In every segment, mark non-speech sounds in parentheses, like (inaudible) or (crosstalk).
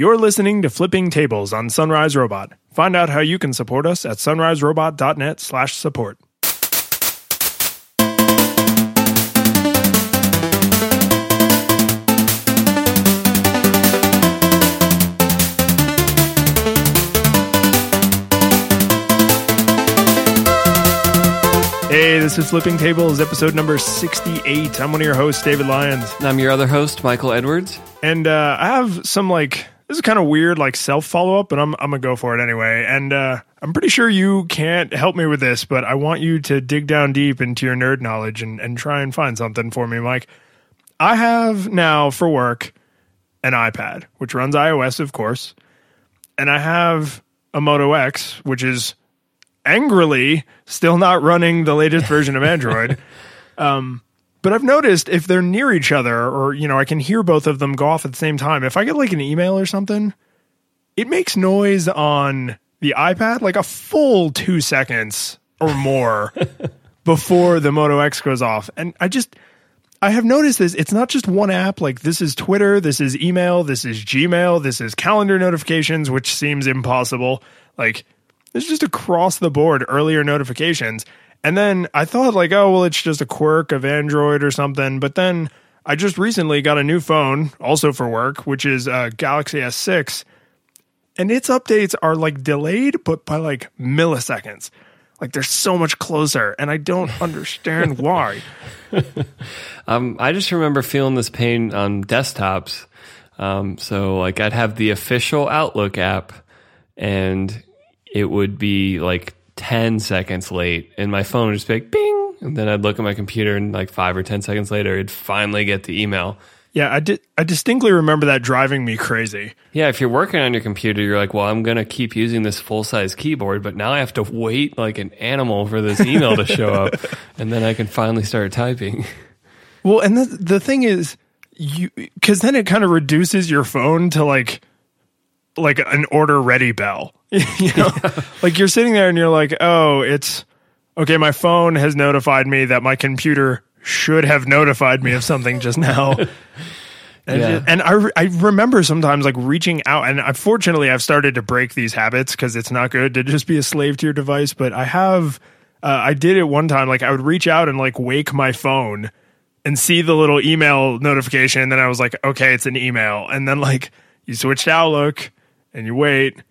You're listening to Flipping Tables on Sunrise Robot. Find out how you can support us at sunriserobot.net slash support. Hey, this is Flipping Tables, episode number 68. I'm one of your hosts, David Lyons. And I'm your other host, Michael Edwards. And uh, I have some like this is kind of weird, like self follow up, but I'm I'm gonna go for it anyway. And uh, I'm pretty sure you can't help me with this, but I want you to dig down deep into your nerd knowledge and and try and find something for me, Mike. I have now for work an iPad, which runs iOS, of course, and I have a Moto X, which is angrily still not running the latest version of Android. (laughs) Um, but I've noticed if they're near each other or, you know, I can hear both of them go off at the same time, if I get like an email or something, it makes noise on the iPad like a full two seconds or more (laughs) before the Moto X goes off. And I just, I have noticed this. It's not just one app. Like this is Twitter, this is email, this is Gmail, this is calendar notifications, which seems impossible. Like it's just across the board earlier notifications. And then I thought like, oh well, it's just a quirk of Android or something. But then I just recently got a new phone, also for work, which is a Galaxy S6, and its updates are like delayed, but by like milliseconds. Like they're so much closer, and I don't (laughs) understand why. (laughs) um, I just remember feeling this pain on desktops. Um, so like I'd have the official Outlook app, and it would be like 10 seconds late and my phone would just be like bing and then I'd look at my computer and like 5 or 10 seconds later it'd finally get the email. Yeah, I did I distinctly remember that driving me crazy. Yeah, if you're working on your computer you're like, "Well, I'm going to keep using this full-size keyboard, but now I have to wait like an animal for this email to show up (laughs) and then I can finally start typing." (laughs) Well, and the the thing is you cuz then it kind of reduces your phone to like like an order ready bell. (laughs) you know, like you're sitting there and you're like, oh, it's okay. My phone has notified me that my computer should have notified me of something just now. (laughs) And, yeah. and I, I remember sometimes like reaching out, and unfortunately, I've started to break these habits because it's not good to just be a slave to your device. But I have, uh, I did it one time. Like I would reach out and like wake my phone and see the little email notification. And then I was like, okay, it's an email. And then like you switch to Outlook and you wait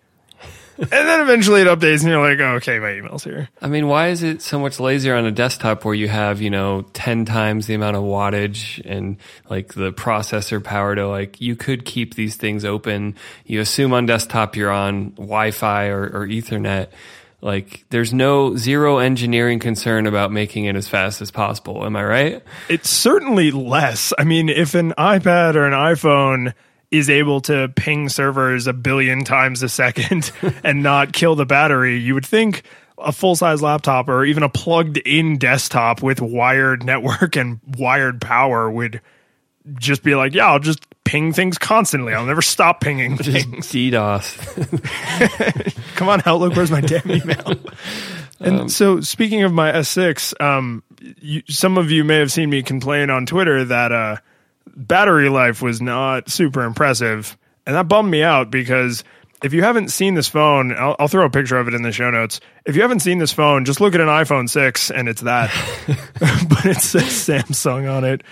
and then eventually it updates and you're like, oh, okay, my email's here. I mean, why is it so much lazier on a desktop where you have, you know, 10 times the amount of wattage and like the processor power to like, you could keep these things open. You assume on desktop you're on Wi Fi or, or Ethernet. Like, there's no zero engineering concern about making it as fast as possible. Am I right? It's certainly less. I mean, if an iPad or an iPhone is able to ping servers a billion times a second (laughs) and not kill the battery, you would think a full size laptop or even a plugged in desktop with wired network and wired power would just be like, yeah, I'll just ping things constantly. I'll never stop pinging things. DDoS. (laughs) Come on, Outlook, where's my damn email? (laughs) And um, so, speaking of my S6, um, you, some of you may have seen me complain on Twitter that uh, battery life was not super impressive. And that bummed me out because if you haven't seen this phone, I'll, I'll, throw a picture of it in the show notes. If you haven't seen this phone, just look at an iPhone 6 and it's that. (laughs) (laughs) but it says Samsung on it.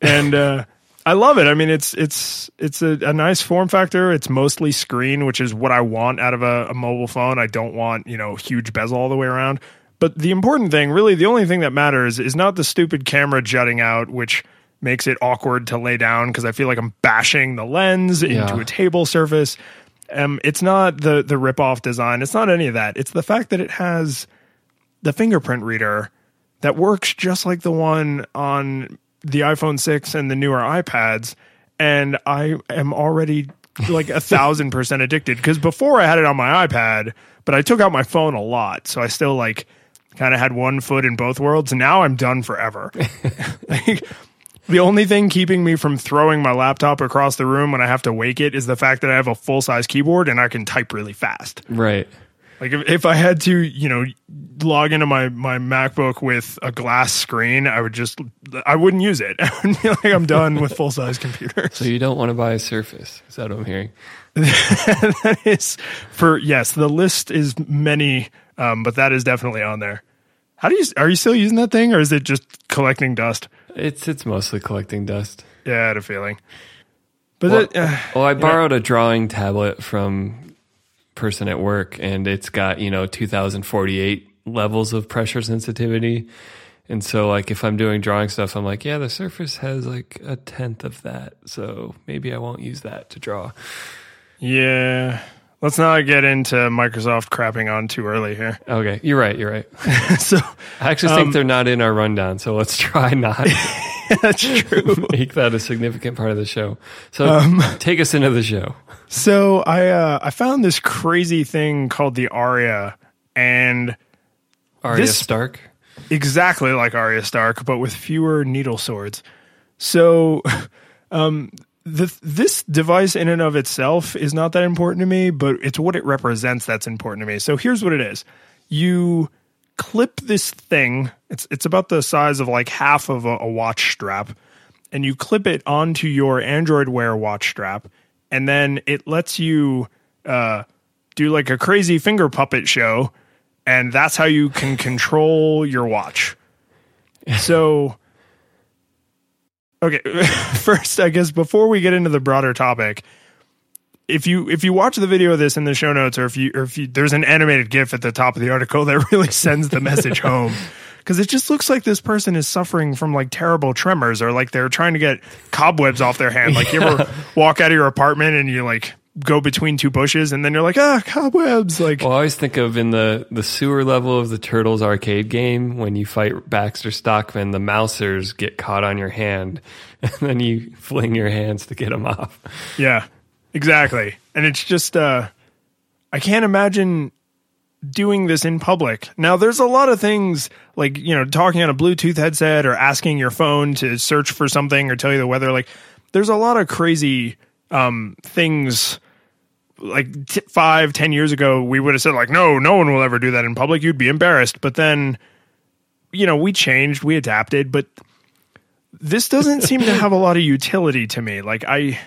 And, uh, I love it. I mean, it's it's it's a, a, nice form factor. It's mostly screen, which is what I want out of a, a mobile phone. I don't want you know huge bezel all the way around. But the important thing, really, the only thing that matters is not the stupid camera jutting out, which makes it awkward to lay down because I feel like I'm bashing the lens yeah. into a table surface. Um, it's not the the rip off design. It's not any of that. It's the fact that it has the fingerprint reader that works just like the one on the iPhone 6 and the newer iPads. And I am already like a (laughs) thousand percent addicted because before I had it on my iPad, but I took out my phone a lot. So I still like kind of had one foot in both worlds. Now I'm done forever. (laughs) (laughs) like, the only thing keeping me from throwing my laptop across the room when I have to wake it is the fact that I have a full size keyboard and I can type really fast. Right. Like if, if I had to, you know, log into my, my MacBook with a glass screen, I would just, I wouldn't use it. (laughs) I would be like, I'm done with full size computers. So you don't want to buy a Surface? Is that what I'm hearing? (laughs) that is for yes. The list is many, um, but that is definitely on there. How do you are you still using that thing, or is it just collecting dust? It's it's mostly collecting dust. Yeah, I had a feeling. But Well, that, uh, well, I borrowed a drawing tablet from person at work, and it's got you know 2048 levels of pressure sensitivity. And so, like, if I'm doing drawing stuff, I'm like, yeah, the surface has like a tenth of that, so maybe I won't use that to draw. yeah. Let's not get into Microsoft crapping on too early here. Okay, you're right. You're right. (laughs) so I actually think they're not in our rundown, so let's try not (laughs) that's true. (laughs) make that a significant part of the show. So take us into the show. So I uh, I found this crazy thing called the Aria, and Arya This- Stark. exactly like Arya Stark, but with fewer needle swords. So, um, the this device in and of itself is not that important to me, but it's what it represents that's important to me. So here's what it is: you clip this thing. It's it's about the size of like half of a, a watch strap, and you clip it onto your Android Wear watch strap, and then it lets you uh, do like a crazy finger puppet show, and that's how you can control your watch. (laughs) So, okay, (laughs) first, I guess before we get into the broader topic, if you if you watch the video of this in the show notes, or if you or if you, there's an animated GIF at the top of the article that (laughs) really sends the message home. (laughs) Because it just looks like this person is suffering from like terrible tremors, or like they're trying to get cobwebs off their hand. Like you ever walk out of your apartment and you like go between two bushes, and then you're like, ah, cobwebs. Like Well, I always think of in the, the sewer level of the Turtles arcade game when you fight Baxter Stockman, the mousers get caught on your hand, (laughs) and then you fling your hands to get them off. Yeah, exactly. And it's just, uh, I can't imagine doing this in public. Now, there's a lot of things like, you know, talking on a Bluetooth headset or asking your phone to search for something or tell you the weather. Like, there's a lot of crazy um, things. Like t- five, ten years ago, we would have said like, no, no one will ever do that in public. You'd be embarrassed. But then, you know, we changed, we adapted, but this doesn't seem to have a lot of utility to me. Like I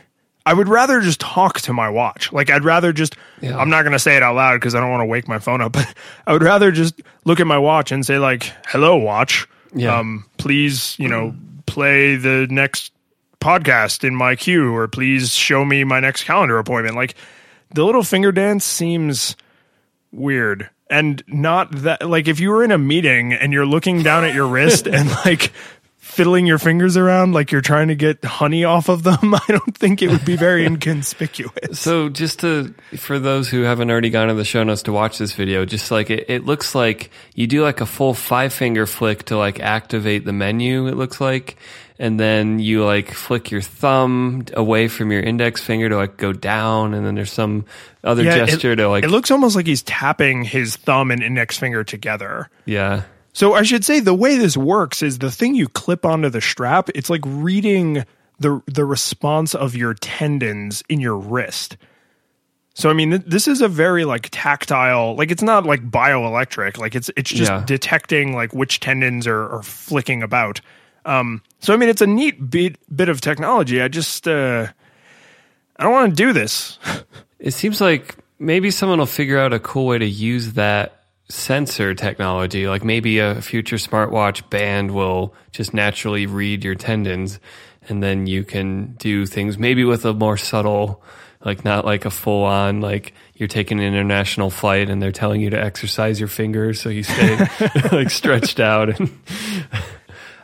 I would rather just talk to my watch. Like I'd rather just Yeah. I'm not going to say it out loud cuz I don't want to wake my phone up, (laughs) but I would rather just look at my watch and say like, "Hello watch. Yeah. Um please, you know, play the next podcast in my queue or please show me my next calendar appointment." Like the little finger dance seems weird and not that like if you were in a meeting and you're looking down at your wrist (laughs) and like fiddling your fingers around like you're trying to get honey off of them (laughs) i don't think it would be very (laughs) inconspicuous So just to for those who haven't already gone to the show notes to watch this video, just like it, it looks like you do like a full five finger flick to like activate the menu. It looks like, and then you like flick your thumb away from your index finger to like go down, and then there's some other Yeah, it- gesture to like it looks almost like he's tapping his thumb and index finger together yeah. So I should say the way this works is the thing you clip onto the strap, it's like reading the the response of your tendons in your wrist. So I mean th- this is a very like tactile, like it's not like bioelectric, like it's it's just Yeah. detecting like which tendons are, are flicking about. Um so I mean it's a neat bit bit of technology. I just uh I don't want to do this. (laughs) It seems like maybe someone will figure out a cool way to use that sensor technology. Like maybe a future smartwatch band will just naturally read your tendons and then you can do things maybe with a more subtle like not like a full on like you're taking an international flight and they're telling you to exercise your fingers so you stay (laughs) like stretched out and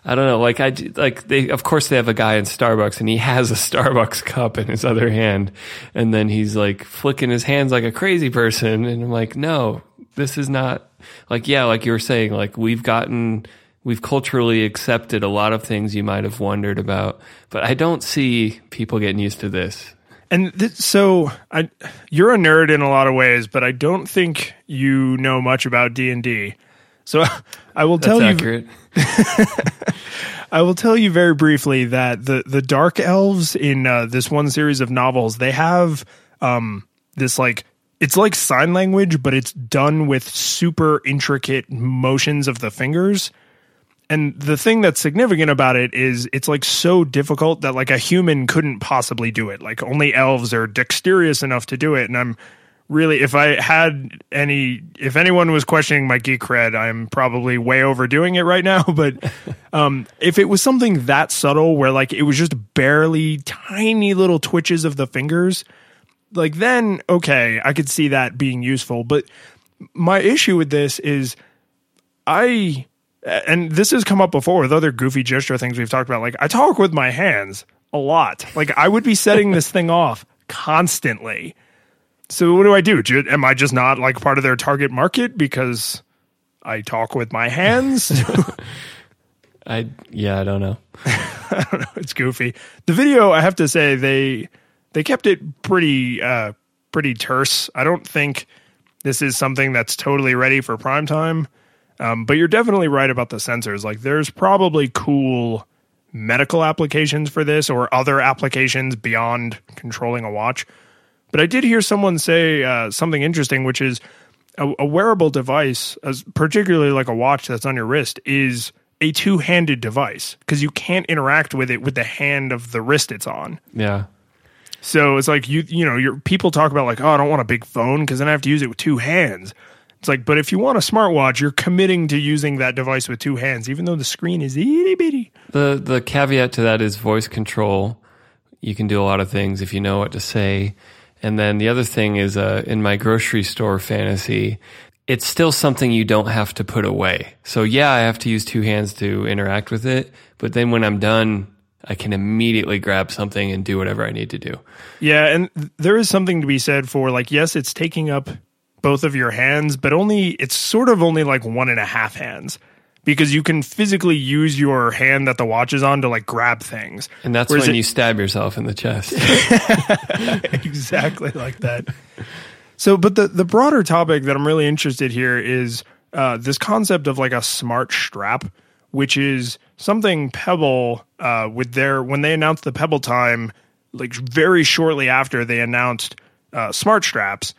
I don't know. Like I like they of course they have a guy in Starbucks and he has a (laughs) Starbucks cup in his other hand and then he's like flicking his hands like a crazy person and I'm like, "No, this is not like yeah, like you were saying like we've gotten we've culturally accepted a lot of things you might have wondered about, but I don't see people getting used to this. And th- so I, you're a nerd in a lot of ways, but I don't think you know much about D and D. So (laughs) I will That's tell you, accurate. (laughs) I will tell you very briefly that the the dark elves in uh, this one series of novels they have um, this like it's like sign language, but it's done with super intricate motions of the fingers. And the thing that's significant about it is it's like so difficult that like a human couldn't possibly do it. Like only elves are dexterous enough to do it. And I'm really, if I had any, if anyone was questioning my geek cred, I'm probably way overdoing it right now. (laughs) But (laughs) um, if it was something that subtle where like it was just barely tiny little twitches of the fingers, like then okay, I could see that being useful. But my issue with this is I and this has come up before with other goofy gesture things we've talked about. Like I talk with my hands a lot. Like I would be setting this thing off constantly. So what do I do? Am I just not like part of their target market because I talk with my hands? (laughs) (laughs) I yeah, I don't know. I don't know. It's goofy. The video, I have to say, they they kept it pretty uh pretty terse. I don't think this is something that's totally ready for prime time. Um, but you're definitely right about the sensors. Like, there's probably cool medical applications for this or other applications beyond controlling a watch. But I did hear someone say uh, something interesting, which is a, a wearable device, as particularly like a watch that's on your wrist, is a two-handed device because you can't interact with it with the hand of the wrist it's on. Yeah. So it's like you you know, your people talk about like, oh, I don't want a big phone because then I have to use it with two hands. It's like, but if you want a smartwatch, you're committing to using that device with two hands, even though the screen is itty bitty. The the caveat to that is voice control. You can do a lot of things if you know what to say. And then the other thing is, uh, in my grocery store fantasy, it's still something you don't have to put away. So yeah, I have to use two hands to interact with it, but then when I'm done, I can immediately grab something and do whatever I need to do. Yeah, and there is something to be said for like, yes, it's taking up both of your hands, but only it's sort of only like one and a half hands because you can physically use your hand that the watch is on to like grab things. And that's Whereas when it, you stab yourself in the chest. (laughs) (laughs) exactly like that. So, but the the broader topic that I'm really interested here is uh, this concept of like a smart strap, which is something Pebble uh, with their when they announced the Pebble time, like very shortly after they announced uh, smart straps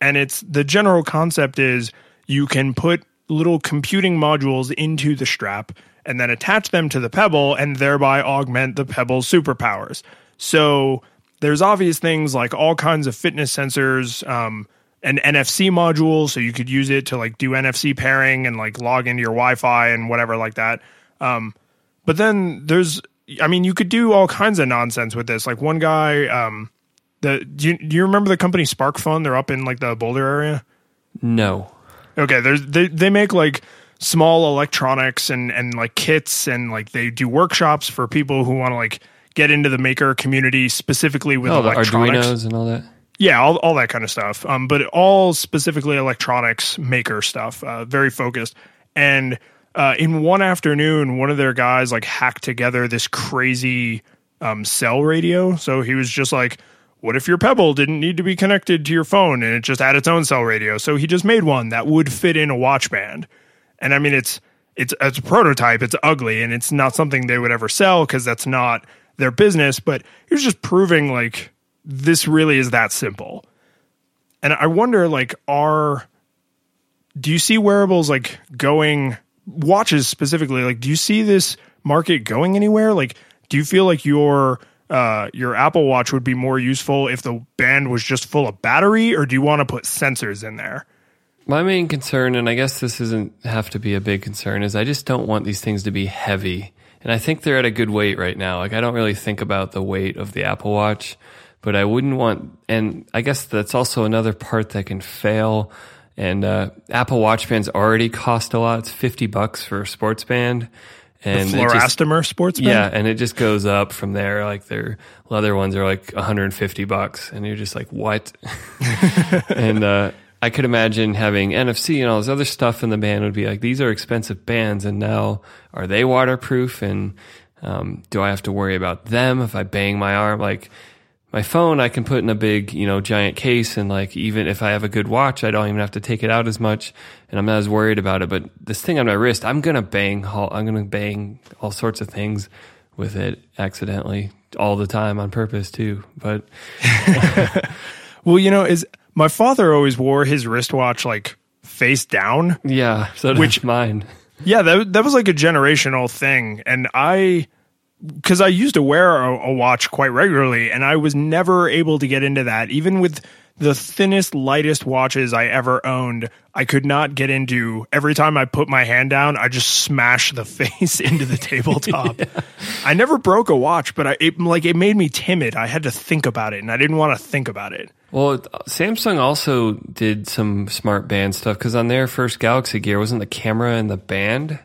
and it's the general concept is you can put little computing modules into the strap and then attach them to the pebble and thereby augment the pebble's superpowers. So there's obvious things like all kinds of fitness sensors, um, an NFC module, so you could use it to like do NFC pairing and like log into your Wi-Fi and whatever like that. Um, but then there's, I mean, you could do all kinds of nonsense with this. Like one guy, um, the do you, do you remember the company SparkFun? They're up in like the Boulder area. No. Okay, there's they they make like small electronics and and like kits and like they do workshops for people who want to like get into the maker community specifically with oh, electronics. Arduinos and all that. Yeah, all, all that kind of stuff. Um, but all specifically electronics maker stuff. Uh, very focused. And uh, in one afternoon, one of their guys like hacked together this crazy um, cell radio. So he was just like, what if your Pebble didn't need to be connected to your phone and it just had its own cell radio? So he just made one that would fit in a watch band. And I mean, it's it's it's a prototype. It's ugly and it's not something they would ever sell because that's not their business. But he was just proving like this really is that simple. And I wonder, like, are do you see wearables like going watches specifically? Like, do you see this market going anywhere? Like, do you feel like your uh, your Apple Watch would be more useful if the band was just full of battery, or do you want to put sensors in there? My main concern, and I guess this doesn't have to be a big concern, is I just don't want these things to be heavy. And I think they're at a good weight right now. Like, I don't really think about the weight of the Apple Watch, but I wouldn't want, and I guess that's also another part that can fail. And uh, Apple Watch bands already cost a lot. It's 50 bucks for a sports band and the fluoroelastomer sportsman. Yeah, and it just goes up from there. Like their leather ones are like 150 bucks, and you're just like, what? (laughs) and uh, I could imagine having NFC and all this other stuff in the band would be like, these are expensive bands, and now are they waterproof? And um, do I have to worry about them if I bang my arm? Like my phone I can put in a big, you know, giant case and like even if I have a good watch, I don't even have to take it out as much and I'm not as worried about it. But this thing on my wrist, I'm gonna bang I'm gonna bang all sorts of things with it accidentally all the time on purpose too. But (laughs) Well, you know, is my father always wore his wristwatch like face down. Yeah, so which mine. Yeah, that that was like a generational thing, and I because I used to wear a, a, watch quite regularly, and I was never able to get into that. Even with the thinnest, lightest watches I ever owned, I could not get into. Every time I put my hand down, I just smash the (laughs) face into the tabletop. (laughs) yeah. I never broke a watch, but I it, like it made me timid. I had to think about it, and I didn't want to think about it. Well, Samsung also did some smart band stuff because on their first Galaxy Gear wasn't the camera in the band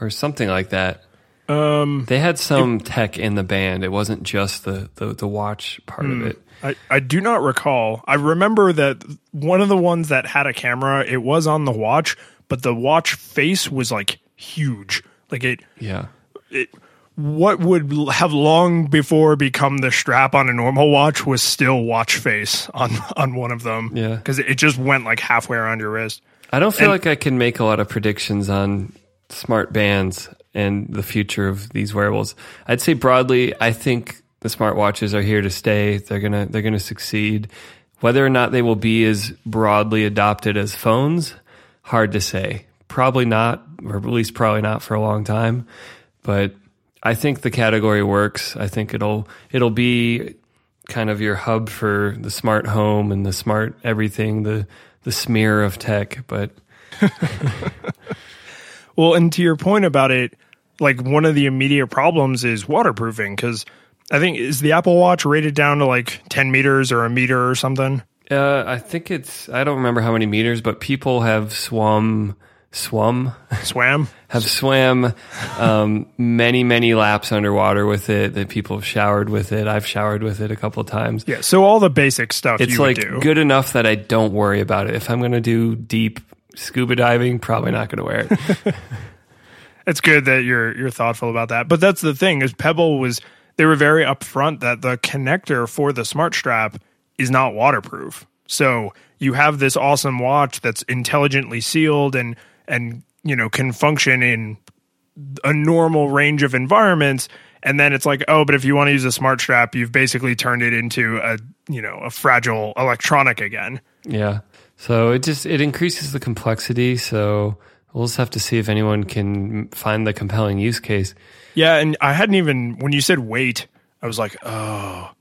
or something like that. Um, they had some it, tech in the band. It wasn't just the the, the watch part of hmm. it. I, I do not recall. I remember that one of the ones that had a camera, it was on the watch, but the watch face was like huge. Like it Yeah. It what would have long before become the strap on a normal watch was still watch face on (laughs) on one of them. Yeah. Cuz it just went like halfway around your wrist. I don't feel and, like I can make a lot of predictions on smart bands and the future of these wearables. I'd say broadly, I think the smartwatches are here to stay. They're gonna they're gonna succeed. Whether or not they will be as broadly adopted as phones, hard to say. Probably not, or at least probably not for a long time. But I think the category works. I think it'll it'll be kind of your hub for the smart home and the smart everything, the the smear of tech. But (laughs) well, and to your point about it, like one of the immediate problems is waterproofing because I think is the Apple Watch rated down to like 10 meters or a meter or something. Uh, I think it's I don't remember how many meters, but people have swum swum? Swam? (laughs) Have swam um, many many laps underwater with it that people have showered with it. I've showered with it a couple of times. Yeah so all the basic stuff it's like good enough that i don't worry about it. If i'm going to do deep scuba diving probably not going to wear it. (laughs) It's good that you're you're thoughtful about that. But that's the thing is pebble was they were very upfront that the connector for the smart strap is not waterproof. So you have this awesome watch that's intelligently sealed and and you know can function in a normal range of environments. And then it's like oh but if you want to use a smart strap you've basically turned it into a you know a fragile electronic again. Yeah so it just it increases the complexity so we'll just have to see if anyone can find the compelling use case yeah, and I hadn't even when you said weight, I was like, oh, I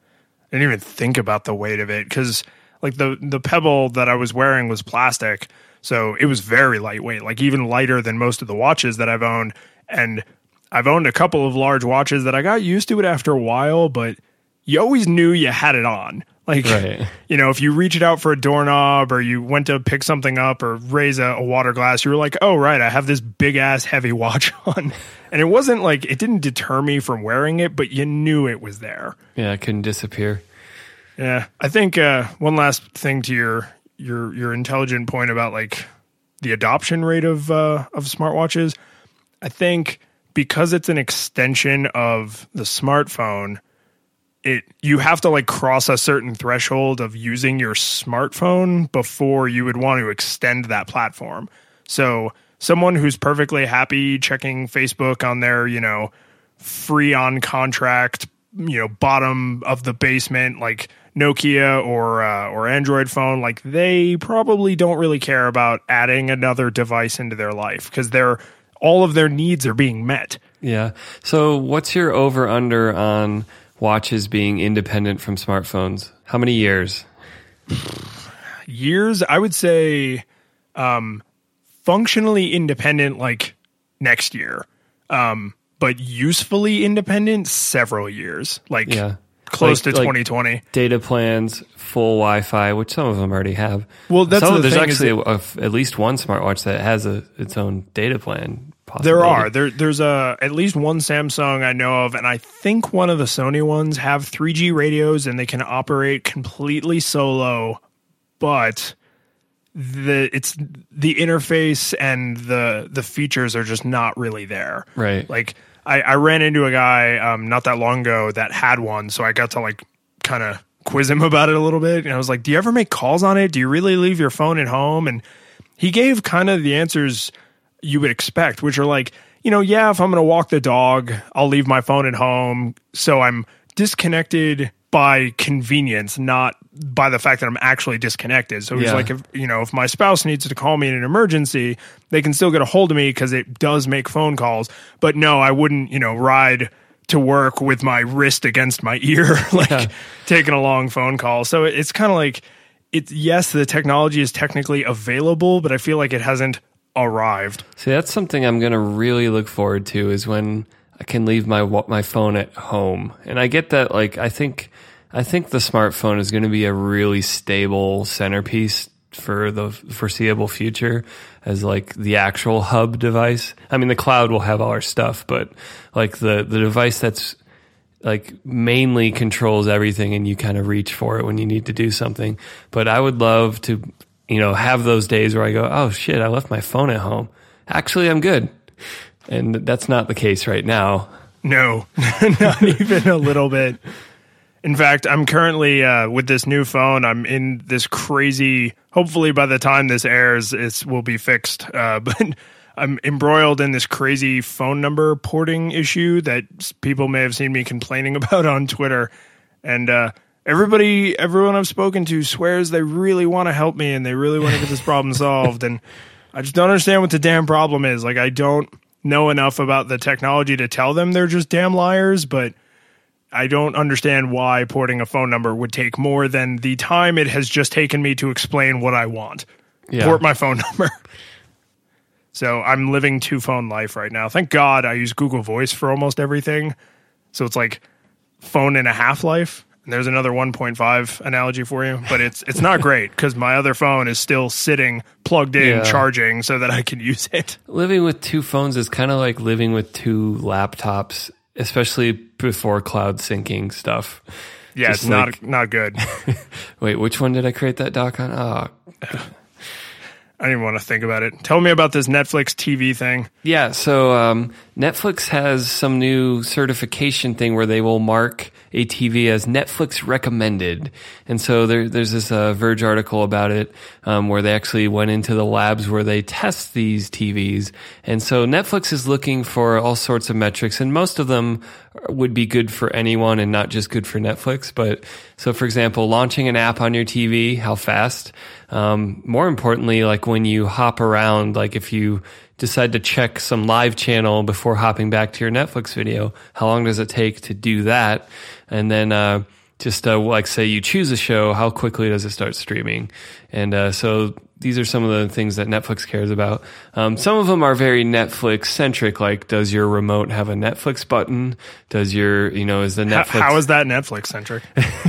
didn't even think about the weight of it because like the the pebble that I was wearing was plastic, so it was very lightweight, like even lighter than most of the watches that I've owned. And I've owned a couple of large watches that I got used to it after a while, but you always knew you had it on. Like, right. you know, if you reached out for a doorknob or you went to pick something up or raise a, a water glass, you were like, oh, right, I have this big ass heavy (laughs) watch on. And it wasn't like, it didn't deter me from wearing it, but you knew it was there. Yeah, it couldn't disappear. Yeah. I think uh, one last thing to your, your, your intelligent point about like the adoption rate of, uh, of smartwatches. I think because it's an extension of the smartphone, it you have to like cross a certain threshold of using your smartphone before you would want to extend that platform. So someone who's perfectly happy checking Facebook on their, you know, free on contract, you know, bottom of the basement like Nokia or uh, or Android phone, like they probably don't really care about adding another device into their life because they're all of their needs are being met. Yeah. So what's your over under on watches being independent from smartphones? How many years? years, I would say um, functionally independent like next year. Um, but usefully independent several years. Like yeah. close like, to 2020. Data plans, full Wi-Fi, which some of them already have. Well, that's some, the there's actually a, a, at least one smartwatch that has a, its own data plan there are there there's a at least one Samsung I know of, and I think one of the Sony ones have 3G radios and they can operate completely solo, but the it's the interface and the the features are just not really there. Right. Like I, I ran into a guy um, not that long ago that had one, so I got to like kind of quiz him (laughs) about it a little bit, and I was like, "Do you ever make calls on it? Do you really leave your phone at home?" And he gave kind of the answers you would expect, which are like, you know, yeah, if I'm going to walk the dog, I'll leave my phone at home. So I'm disconnected by convenience, not by the fact that I'm actually disconnected. So it's Yeah. like if you know if my spouse needs to call me in an emergency, they can still get a hold of me because it does make phone calls. But no, I wouldn't you know ride to work with my wrist against my ear (laughs) like Yeah. taking a long phone call. So it's kind of like it's yes, the technology is technically available, but I feel like it hasn't arrived. See, that's something I'm going to really look forward to is when I can leave my my phone at home. And I get that like I think I think the smartphone is going to be a really stable centerpiece for the foreseeable future as like the actual hub device. I mean, the cloud will have all our stuff, but like the the device that's like mainly controls everything and you kind of reach for it when you need to do something. But I would love to, you know, have those days where I go, oh shit, I left my phone at home. Actually, I'm good. And that's not the case right now. No, (laughs) not even a little bit. In fact, I'm currently uh, with this new phone. I'm in this crazy. Hopefully, by the time this airs, it will be fixed. Uh, (laughs) but I'm embroiled in this crazy phone number porting issue that people may have seen me complaining (laughs) about on Twitter, and uh, everybody, everyone I've spoken to swears they really want to help me and they really want to get this problem (laughs) solved. And I just don't understand what the damn problem is. Like, I don't know enough about the technology to tell them they're just damn liars, but I don't understand why porting a phone number would take more than the time it has just taken me to explain what I want. Yeah. Port my phone (laughs) number. so I'm living two phone life right now. Thank God I use Google Voice for almost everything. So it's like phone and a half life. There's another 1.5 analogy for you, but it's it's not great because my other phone is still sitting plugged in, Yeah. charging, so that I can use it. Living with two phones is kind of like living with two laptops, especially before cloud syncing stuff. Yeah, Just it's not not good. (laughs) Wait, which one did I create that doc on? Oh, I even want to think about it. Tell me about this Netflix TV thing. Yeah, so um, Netflix has some new certification thing where they will mark a TV as Netflix recommended, and so there, there's this uh, Verge article about it um, where they actually went into the labs where they test these TVs, and so Netflix is looking for all sorts of metrics, and most of them would be good for anyone and not just good for Netflix. But so, for example, launching an app on your TV, how fast? Um, more importantly, like when you hop around, like if you decide to check some live channel before hopping back to your Netflix video, how long does it take to do that? And then, uh, just uh, like say you choose a show, how quickly does it start streaming? And uh, so these are some of the things that Netflix cares about. Um, some of them are very Netflix centric, like does your remote have a Netflix button? Does your you know is the Netflix how is that Netflix centric?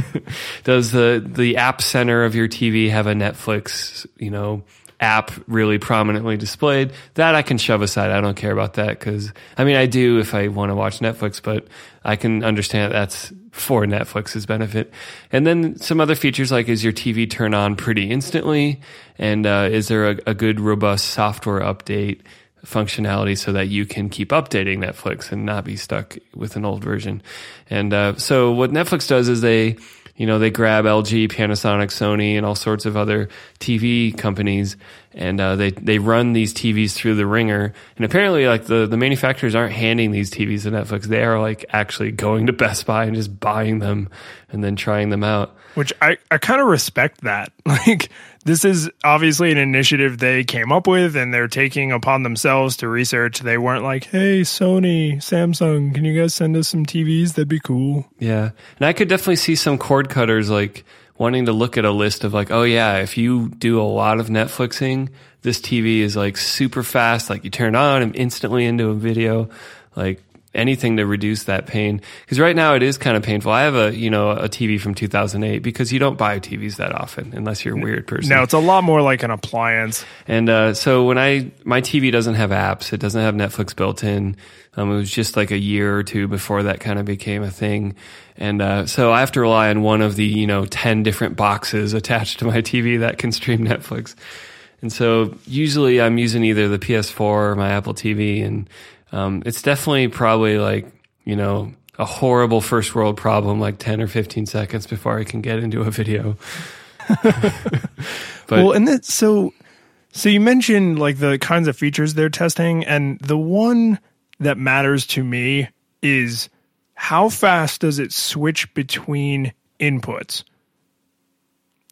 (laughs) does the the app center of your TV have a Netflix, you know, app really prominently displayed? That I can shove aside. I don't care about that because I mean I do if I want to watch Netflix, but I can understand that that's for Netflix's benefit. And then some other features like is your TV turn on pretty instantly, and uh, is there a, a good robust software update? functionality so that you can keep updating Netflix and not be stuck with an old version. And uh, so what Netflix does is they, you know, they grab LG, Panasonic, Sony, and all sorts of other TV companies, and uh, they they run these TVs through the ringer. And apparently, like the the manufacturers aren't handing these TVs to Netflix; they are like actually going to Best Buy and just buying them and then trying them out. Which I, I kind of respect that. (laughs) Like, this is obviously an initiative they came up with and they're taking upon themselves to research. They weren't like, hey, Sony, Samsung, can you guys send us some TVs? That'd be cool. Yeah. And I could definitely see some cord cutters like wanting to look at a list of like, oh yeah, if you do a lot of Netflixing, this TV is like super fast. Like you turn on and instantly into a video, like anything to reduce that pain. Cause right now it is kind of painful. I have a, you know, a TV from 2008 because you don't buy TVs that often unless you're a weird person. No, it's a lot more like an appliance. And uh, so when I my TV doesn't have apps, it doesn't have Netflix built in. Um, it was just like a year or two before that kind of became a thing, and uh, so I have to rely on one of the you know ten different boxes (laughs) attached to my TV that can stream Netflix. And so usually I'm using either the PS4 or my Apple TV, and um, it's definitely probably like you know a horrible first world problem, like ten or fifteen seconds before I can get into a video. (laughs) But well, and that, so, so you mentioned like the kinds of features they're testing, and the one that matters to me is how fast does it switch between inputs.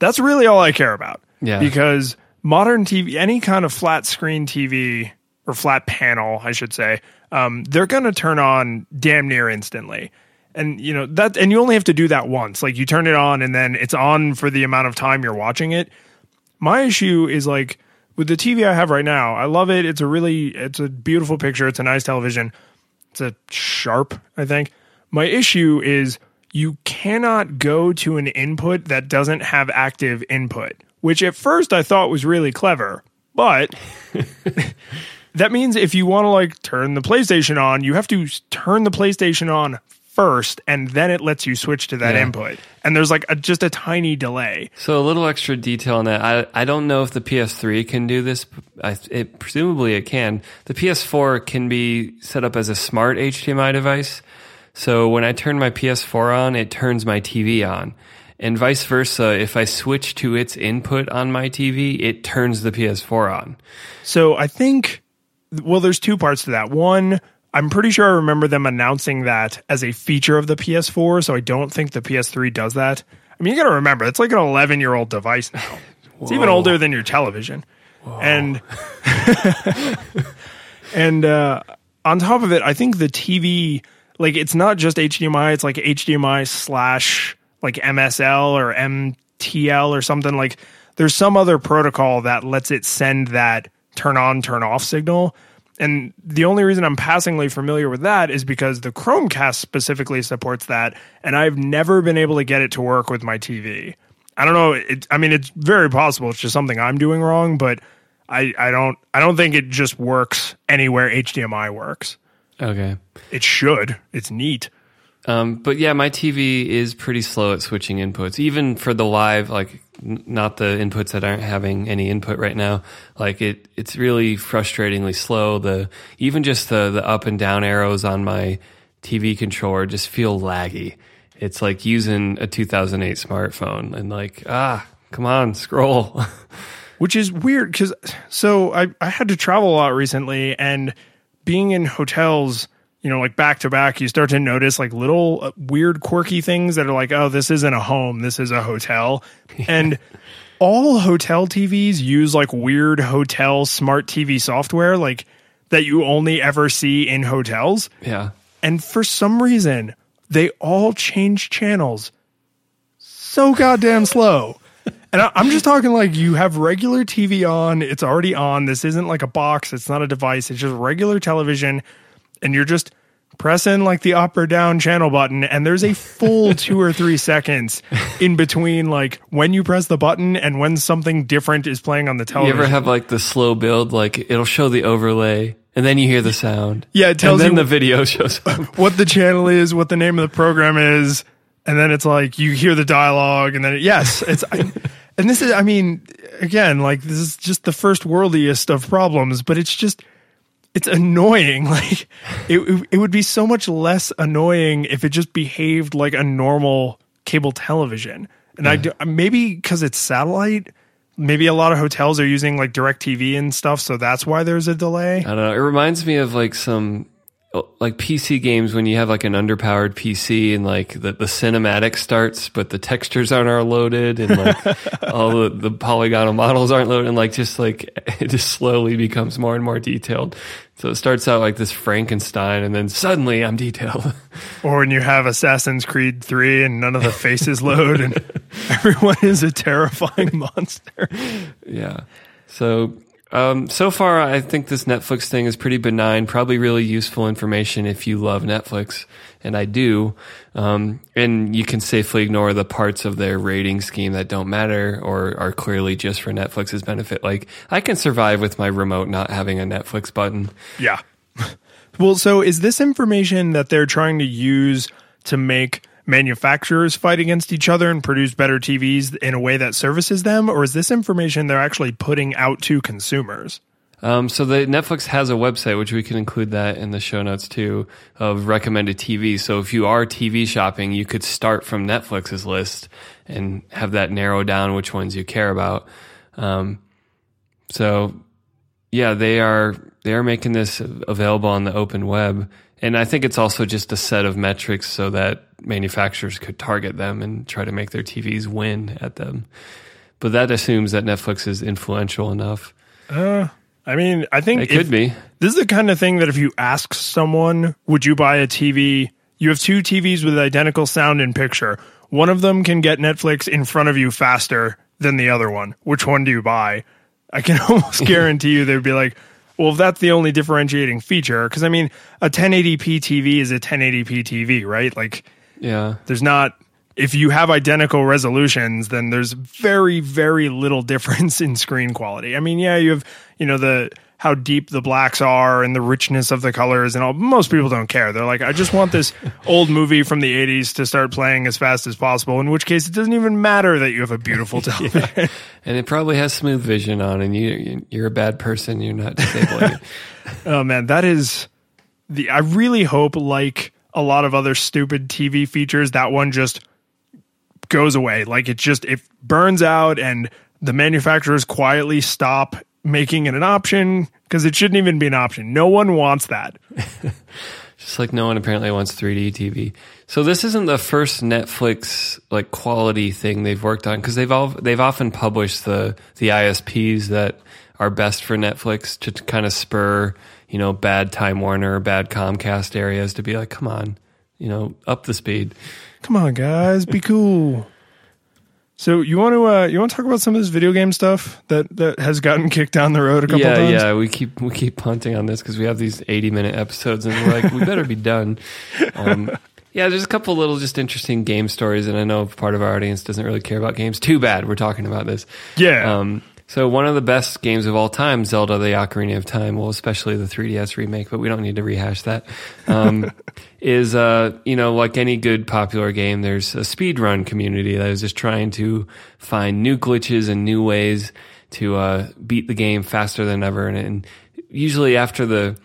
That's really all I care about. Yeah. Because modern TV, any kind of flat screen TV or flat panel, I should say, um, they're going to turn on damn near instantly. And you know that, and you only have to do that once. Like you turn it on, and then it's on for the amount of time you're watching it. My issue is like with the TV I have right now. I love it. It's a really, it's a beautiful picture. It's a nice television. It's a sharp, I think. My issue is you cannot go to an input that doesn't have active input, which at first I thought was really clever. But (laughs) that means if you want to like turn the PlayStation on, you have to turn the PlayStation on first and then it lets you switch to that Yeah. input. And there's like a, just a tiny delay. So a little extra detail on that. I I don't know if the PS3 can do this. I, it presumably it can. The PS4 can be set up as a smart HDMI device. So when I turn my PS4 on, it turns my TV on. And vice versa, if I switch to its input on my TV, it turns the PS4 on. So I think, well, there's two parts to that. One, I'm pretty sure I remember them announcing that as a feature of the PS4. So I don't think the PS3 does that. I mean, you got to remember, it's like an 11 year old device now. It's even older than your television. And, (laughs) and, uh, on top of it, I think the TV, like, it's not just HDMI, it's like HDMI slash like MSL or MTL or something. Like, there's some other protocol that lets it send that turn on, turn off signal. And the only reason I'm passingly familiar with that is because the Chromecast specifically supports that, and I've never been able to get it to work with my TV. I don't know. It, I mean, it's very possible. It's just something I'm doing wrong, but I, I don't I don't think it just works anywhere HDMI works. Okay. It should. It's neat. Um, but yeah, my TV is pretty slow at switching inputs, even for the live, like n- not the inputs that aren't having any input right now. Like it, it's really frustratingly slow. The even just the the up and down arrows on my TV controller just feel laggy. It's like using a 2008 smartphone and like ah, come on, scroll. (laughs) which is weird because so I, I had to travel a lot recently and being in hotels you know like back to back you start to notice like little uh, weird quirky things that are like oh this isn't a home this is a hotel (laughs) and all hotel tvs use like weird hotel smart tv software like that you only ever see in hotels yeah. and for some reason they all change channels so goddamn slow. (laughs) And I'm just talking like you have regular TV on, it's already on. This isn't like a box, it's not a device, it's just regular television, and you're just pressing like the up or down channel button, and there's a full (laughs) two or three seconds in between like when you press the button and when something different is playing on the television. You ever have like the slow build? Like it'll show the overlay and then you hear the sound. Yeah, it tells and then you- the video shows up. (laughs) what the channel is, what the name of the program is, and then it's like you hear the dialogue, and then it, yes, it's I, and this is I mean again like this is just the first worldiest of problems, but it's just it's annoying. (laughs) Like it it- it would be so much less annoying if it just behaved like a normal cable television, and I do, maybe because it's satellite. Maybe a lot of hotels are using like DirecTV and stuff, so that's why there's a delay. I don't know. It reminds me of like some like PC games when you have like an underpowered PC and like the, the cinematic starts, but the textures aren't are loaded and like (laughs) all the, the polygonal models aren't loaded and like just like (laughs) it just slowly becomes more and more detailed. So it starts out like this Frankenstein and then suddenly I'm detailed. (laughs) Or when you have Assassin's Creed 3 and none of the faces load and everyone is a terrifying monster. Yeah. So um, so far, I think this Netflix thing is pretty benign. Probably really useful information if you love Netflix, and I do. Um, and you can safely ignore the parts of their rating scheme that don't matter or are clearly just for Netflix's benefit. Like I can survive with my remote not having a Netflix button. Yeah. (laughs) Well, so is this information that they're trying to use to make manufacturers fight against each other and produce better TVs in a way that services them? Or is this information they're actually putting out to consumers? Um, so the Netflix has a website, which we can include that in the show notes too, of recommended TV. So if you are TV shopping, you could start from Netflix's list and have that narrow down which ones you care about. Um, so Yeah, they are they are making this available on the open web. And I think it's also just a set of metrics so that manufacturers could target them and try to make their TVs win at them. But that assumes that Netflix is influential enough. Uh, I mean, I think It could be. This is the kind of thing that if you ask someone, would you buy a TV? You have two TVs with identical sound and picture. One of them can get Netflix in front of you faster than the other one. Which one do you buy? I can (laughs) almost (laughs) guarantee you they'd be like, well, if that's the only differentiating feature, because I mean, a 1080p TV is a 1080p TV, right? Like, Yeah. there's not, if you have identical resolutions, then there's very, very little (laughs) difference in screen quality. I mean, yeah, you have, you know, the, how deep the blacks are and the richness of the colors and all. Most people don't care. They're like, I just want this (laughs) old movie from the 80s to start playing as fast as possible, in which case it doesn't even matter that you have a beautiful (laughs) television. And it probably has smooth vision on and you you're a bad person, you're not disabling (laughs) it. Oh man, that is the. I really hope, like a lot of other stupid TV features, that one just goes away. Like it just it burns out, and the manufacturers quietly stop making it an option because it shouldn't even be an option. No one wants that. (laughs) Just like no one apparently wants 3D TV. So this isn't the first Netflix like quality thing they've worked on because they've all they've often published the the ISPs that are best for Netflix to, kind of spur you know bad Time Warner, bad Comcast areas to be like, come on, you know, up the speed. Come on, guys, be cool. So you want to uh, you want to talk about some of this video game stuff that that has gotten (laughs) kicked down the road a couple yeah, times? yeah. We keep we keep punting on this because we have these eighty minute episodes, and we're like, we better be done. (laughs) Um, yeah, there's a couple little just interesting game stories, and I know part of our audience doesn't really care about games. Too bad we're talking about this. Yeah. Um, so one of the best games of all time, Zelda: The Ocarina of Time, well, especially the 3DS remake, but we don't need to rehash that. Um, (laughs) is uh, you know, like any good popular game, there's a speedrun community that is just trying to find new glitches and new ways to uh, beat the game faster than ever. And, and usually after the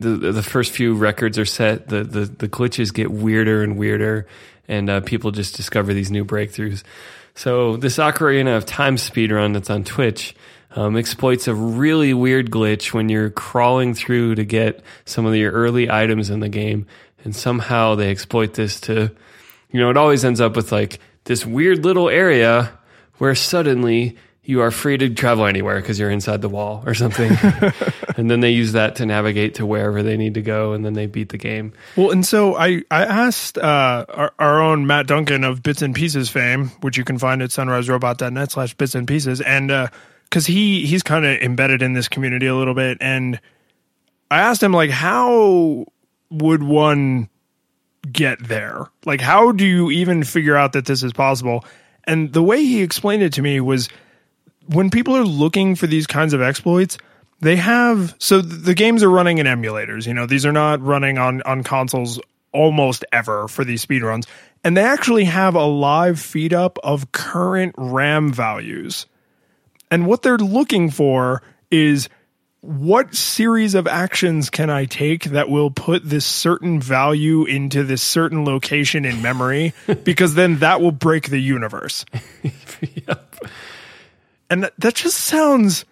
the the first few records are set, the the, the glitches get weirder and weirder, and uh, people just discover these new breakthroughs. So this Ocarina of Time speedrun that's on Twitch um, exploits a really weird glitch when you're crawling through to get some of your early items in the game, and somehow they exploit this to, you know, it always ends up with like this weird little area where suddenly you are free to travel anywhere because you're inside the wall or something. (laughs) and then they use that to navigate to wherever they need to go, and then they beat the game. Well, and so I, I asked uh, our, our own Matt Duncan of Bits and Pieces fame, which you can find at sunriserobot.net slash bits and pieces. And because he, he's kind of embedded in this community a little bit. And I asked him, like, how would one get there? Like, how do you even figure out that this is possible? And the way he explained it to me was when people are looking for these kinds of exploits, they have so the games are running in emulators. You know, these are not running on on consoles almost ever for these speedruns. And they actually have a live feed up of current RAM values. And what they're looking for is what series of actions can I take that will put this certain value into this certain location in memory? (laughs) because then that will break the universe. (laughs) yep. And that, that just sounds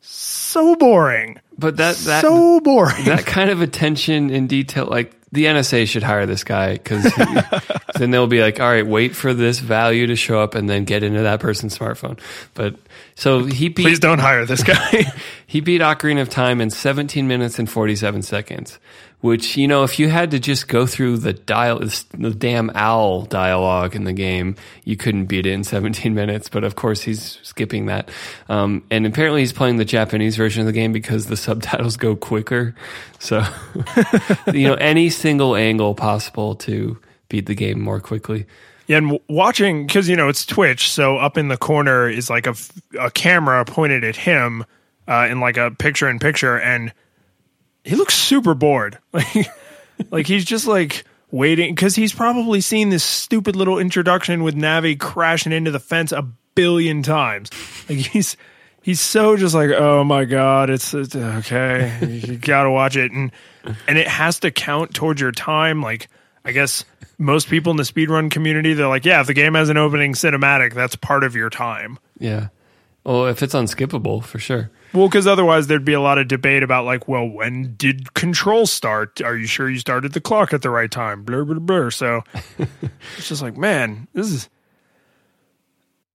so boring. But that that so boring. that kind of attention in detail, like the NSA should hire this guy because (laughs) then they'll be like, all right, wait for this value to show up and then get into that person's smartphone. But so he Please don't hire this guy. (laughs) he beat Ocarina of Time in 17 minutes and 47 seconds, which, you know, if you had to just go through the dial, the damn owl dialogue in the game, you couldn't beat it in 17 (laughs) minutes. But of course, he's skipping that. Um, and apparently he's playing the Japanese version of the game because the (laughs) subtitles go quicker. So, (laughs) you know, any single angle possible to beat the game more quickly. Yeah, and watching because you know it's Twitch, so up in the corner is like a, a camera pointed at him uh, in like a picture in picture, and he looks super bored. (laughs) Like, like he's just like waiting because he's probably seen this stupid little introduction with Navi crashing into the fence a billion times. Like he's he's so just like, oh my god, it's, it's okay, you (laughs) gotta watch it, and and it has to count towards your time. Like I guess most people in the speedrun community, they're like, yeah, if the game has an opening cinematic, that's part of your time. Yeah. Well, if it's unskippable, for sure. Well, because otherwise there'd be a lot of debate about like, well, when did control start? Are you sure you started the clock at the right time? Blur blur blur. So (laughs) it's just like, man, this is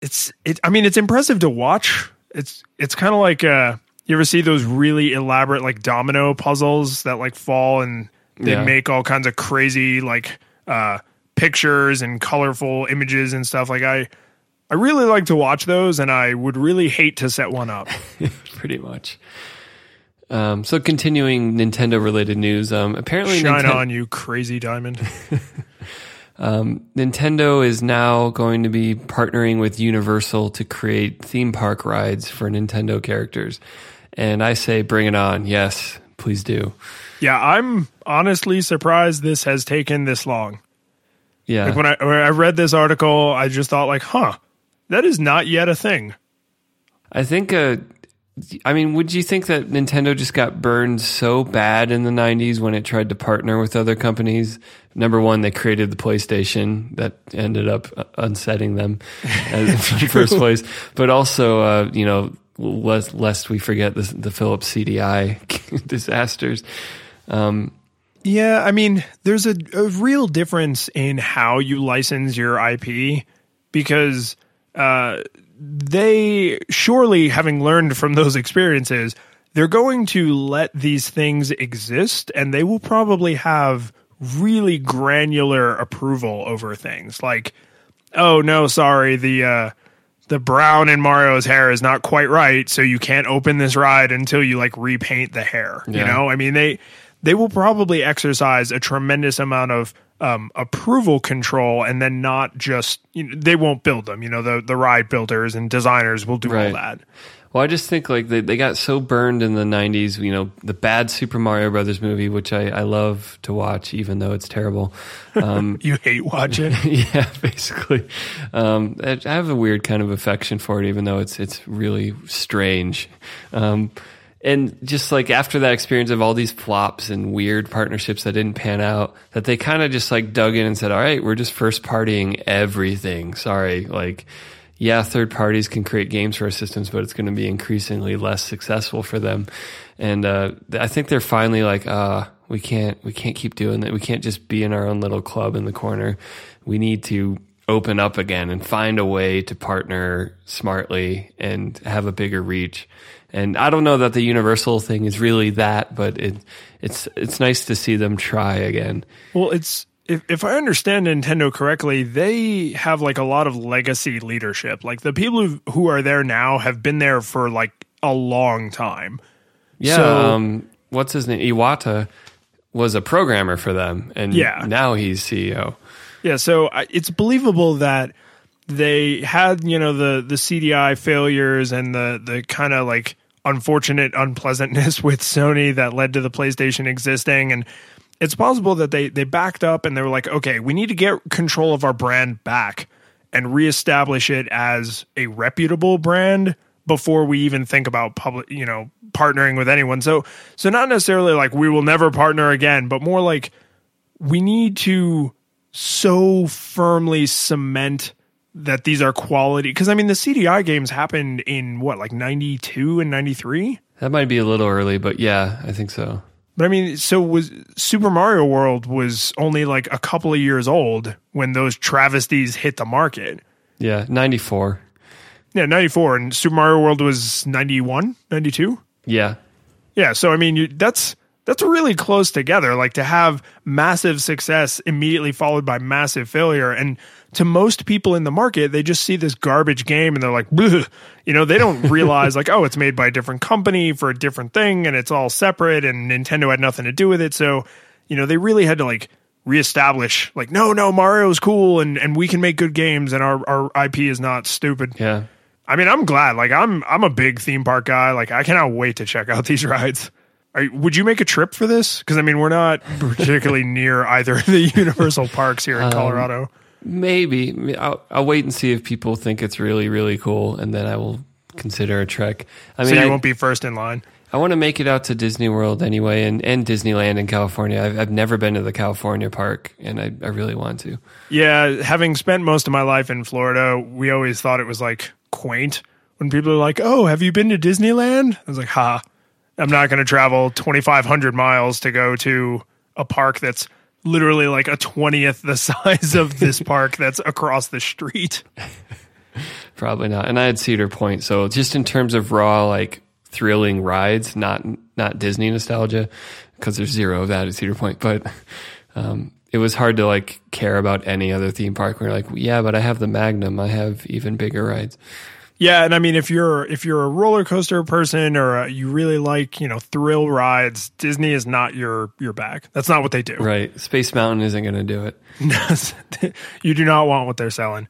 it's it. I mean, it's impressive to watch. It's it's kind of like uh, you ever see those really elaborate like domino puzzles that like fall and they Yeah. make all kinds of crazy like uh, pictures and colorful images and stuff. Like I. I really like to watch those, and I would really hate to set one up. (laughs) Pretty much. Um, so continuing Nintendo related news, um, apparently Shine Ninten- on, you crazy diamond. (laughs) (laughs) Nintendo is now going to be partnering with Universal to create theme park rides for Nintendo characters. And I say, bring it on. Yes, please do. Yeah, I'm honestly surprised this has taken this long. Yeah. Like when I when I read this article, I just thought like, huh, that is not yet a thing. I think, uh, I mean, would you think that Nintendo just got burned so bad in the 90s when it tried to partner with other companies? Number one, they created the PlayStation that ended up uh, unsetting them (laughs) in the first place. But also, uh, you know, lest, lest we forget the, the Philips CDI (laughs) disasters. Um, Yeah, I mean, there's a, a real difference in how you license your IP because uh, they surely, having learned from those experiences, they're going to let these things exist and they will probably have really granular approval over things like, oh, no, sorry, the. Uh, the brown in Mario's hair is not quite right, so you can't open this ride until you like repaint the hair. You know, I mean they they will probably exercise a tremendous amount of um, approval control, and then not just you know, they won't build them. You know, the the ride builders and designers will do all that. Well, I just think like they, they got so burned in the '90s. You know, the bad Super Mario Brothers movie, which I, I love to watch, even though it's terrible. Um, (laughs) You hate watching. (laughs) yeah, basically, um, I I have a weird kind of affection for it, even though it's it's really strange. And just like after that experience of all these flops and weird partnerships that didn't pan out, that they kind of just like dug in and said, "All right, we're just first partying everything." Sorry, like yeah, third parties can create games for our systems, but it's going to be increasingly less successful for them. And uh, I think they're finally like, uh, we can't, we can't keep doing that. We can't just be in our own little club in the corner. We need to open up again and find a way to partner smartly and have a bigger reach. And I don't know that the universal thing is really that, but it, it's it's nice to see them try again. Well, it's if if I understand Nintendo correctly, they have like a lot of legacy leadership. Like the people who who are there now have been there for like a long time. Yeah. So- um, what's his name? Iwata was a programmer for them, and Yeah. now he's CEO. Yeah, so it's believable that they had you know the the CDI failures and the the kind of like unfortunate unpleasantness (laughs) with Sony that led to the PlayStation existing. And it's possible that they they backed up and they were like okay we need to get control of our brand back and reestablish it as a reputable brand before we even think about public you know partnering with anyone. So so not necessarily like we will never partner again but more like we need to so firmly cement that these are quality because I mean the CDI games happened in what like 92 and 93 That might be a little early, but yeah, I think so. but I mean so was Super Mario World was only like a couple of years old when those travesties hit the market Yeah, ninety four. yeah 94 and Super Mario World was 91 92 Yeah, Yeah, so I mean, you, that's that's really close together. Like to have massive success immediately followed by massive failure, and to most people in the market, they just see this garbage game and they're like, "Bleh." you know, they don't realize like, oh, it's made by a different company for a different thing, and it's all separate, and Nintendo had nothing to do with it. So, you know, they really had to like reestablish, like, no, no, Mario's cool, and and we can make good games, and our our IP is not stupid. yeah. I mean, I'm glad. Like, I'm I'm a big theme park guy. Like, I cannot wait to check out these (laughs) rides. Are, would you make a trip for this? Because I mean, we're not particularly (laughs) near either of the Universal parks here in um, Colorado. Maybe I'll, I'll wait and see if people think it's really really cool, and then I will consider a trek. I So mean, you I, won't be first in line. I want to make it out to Disney World anyway, and, and Disneyland in California. I've, I've never been to the California park, and I, I really want to. Yeah, having spent most of my life in Florida, we always thought it was like quaint when people are like, "Oh, have you been to Disneyland?" I was like, "Ha, I'm not going to travel 2,500 miles to go to a park that's literally like a twentieth the (laughs) size of this park that's across the street." (laughs) Probably not. And I had Cedar Point, so just in terms of raw like thrilling rides, not not Disney nostalgia, because there's zero of that at Cedar Point. But um, it was hard to like care about any other theme park. We're like, yeah, but I have the Magnum. I have even bigger rides. Yeah, and I mean, if you're if you're a roller coaster person or uh, you really like you know thrill rides, Disney is not your your bag. That's not what they do. Right, Space Mountain isn't going to do it. (laughs) you do not want what they're selling.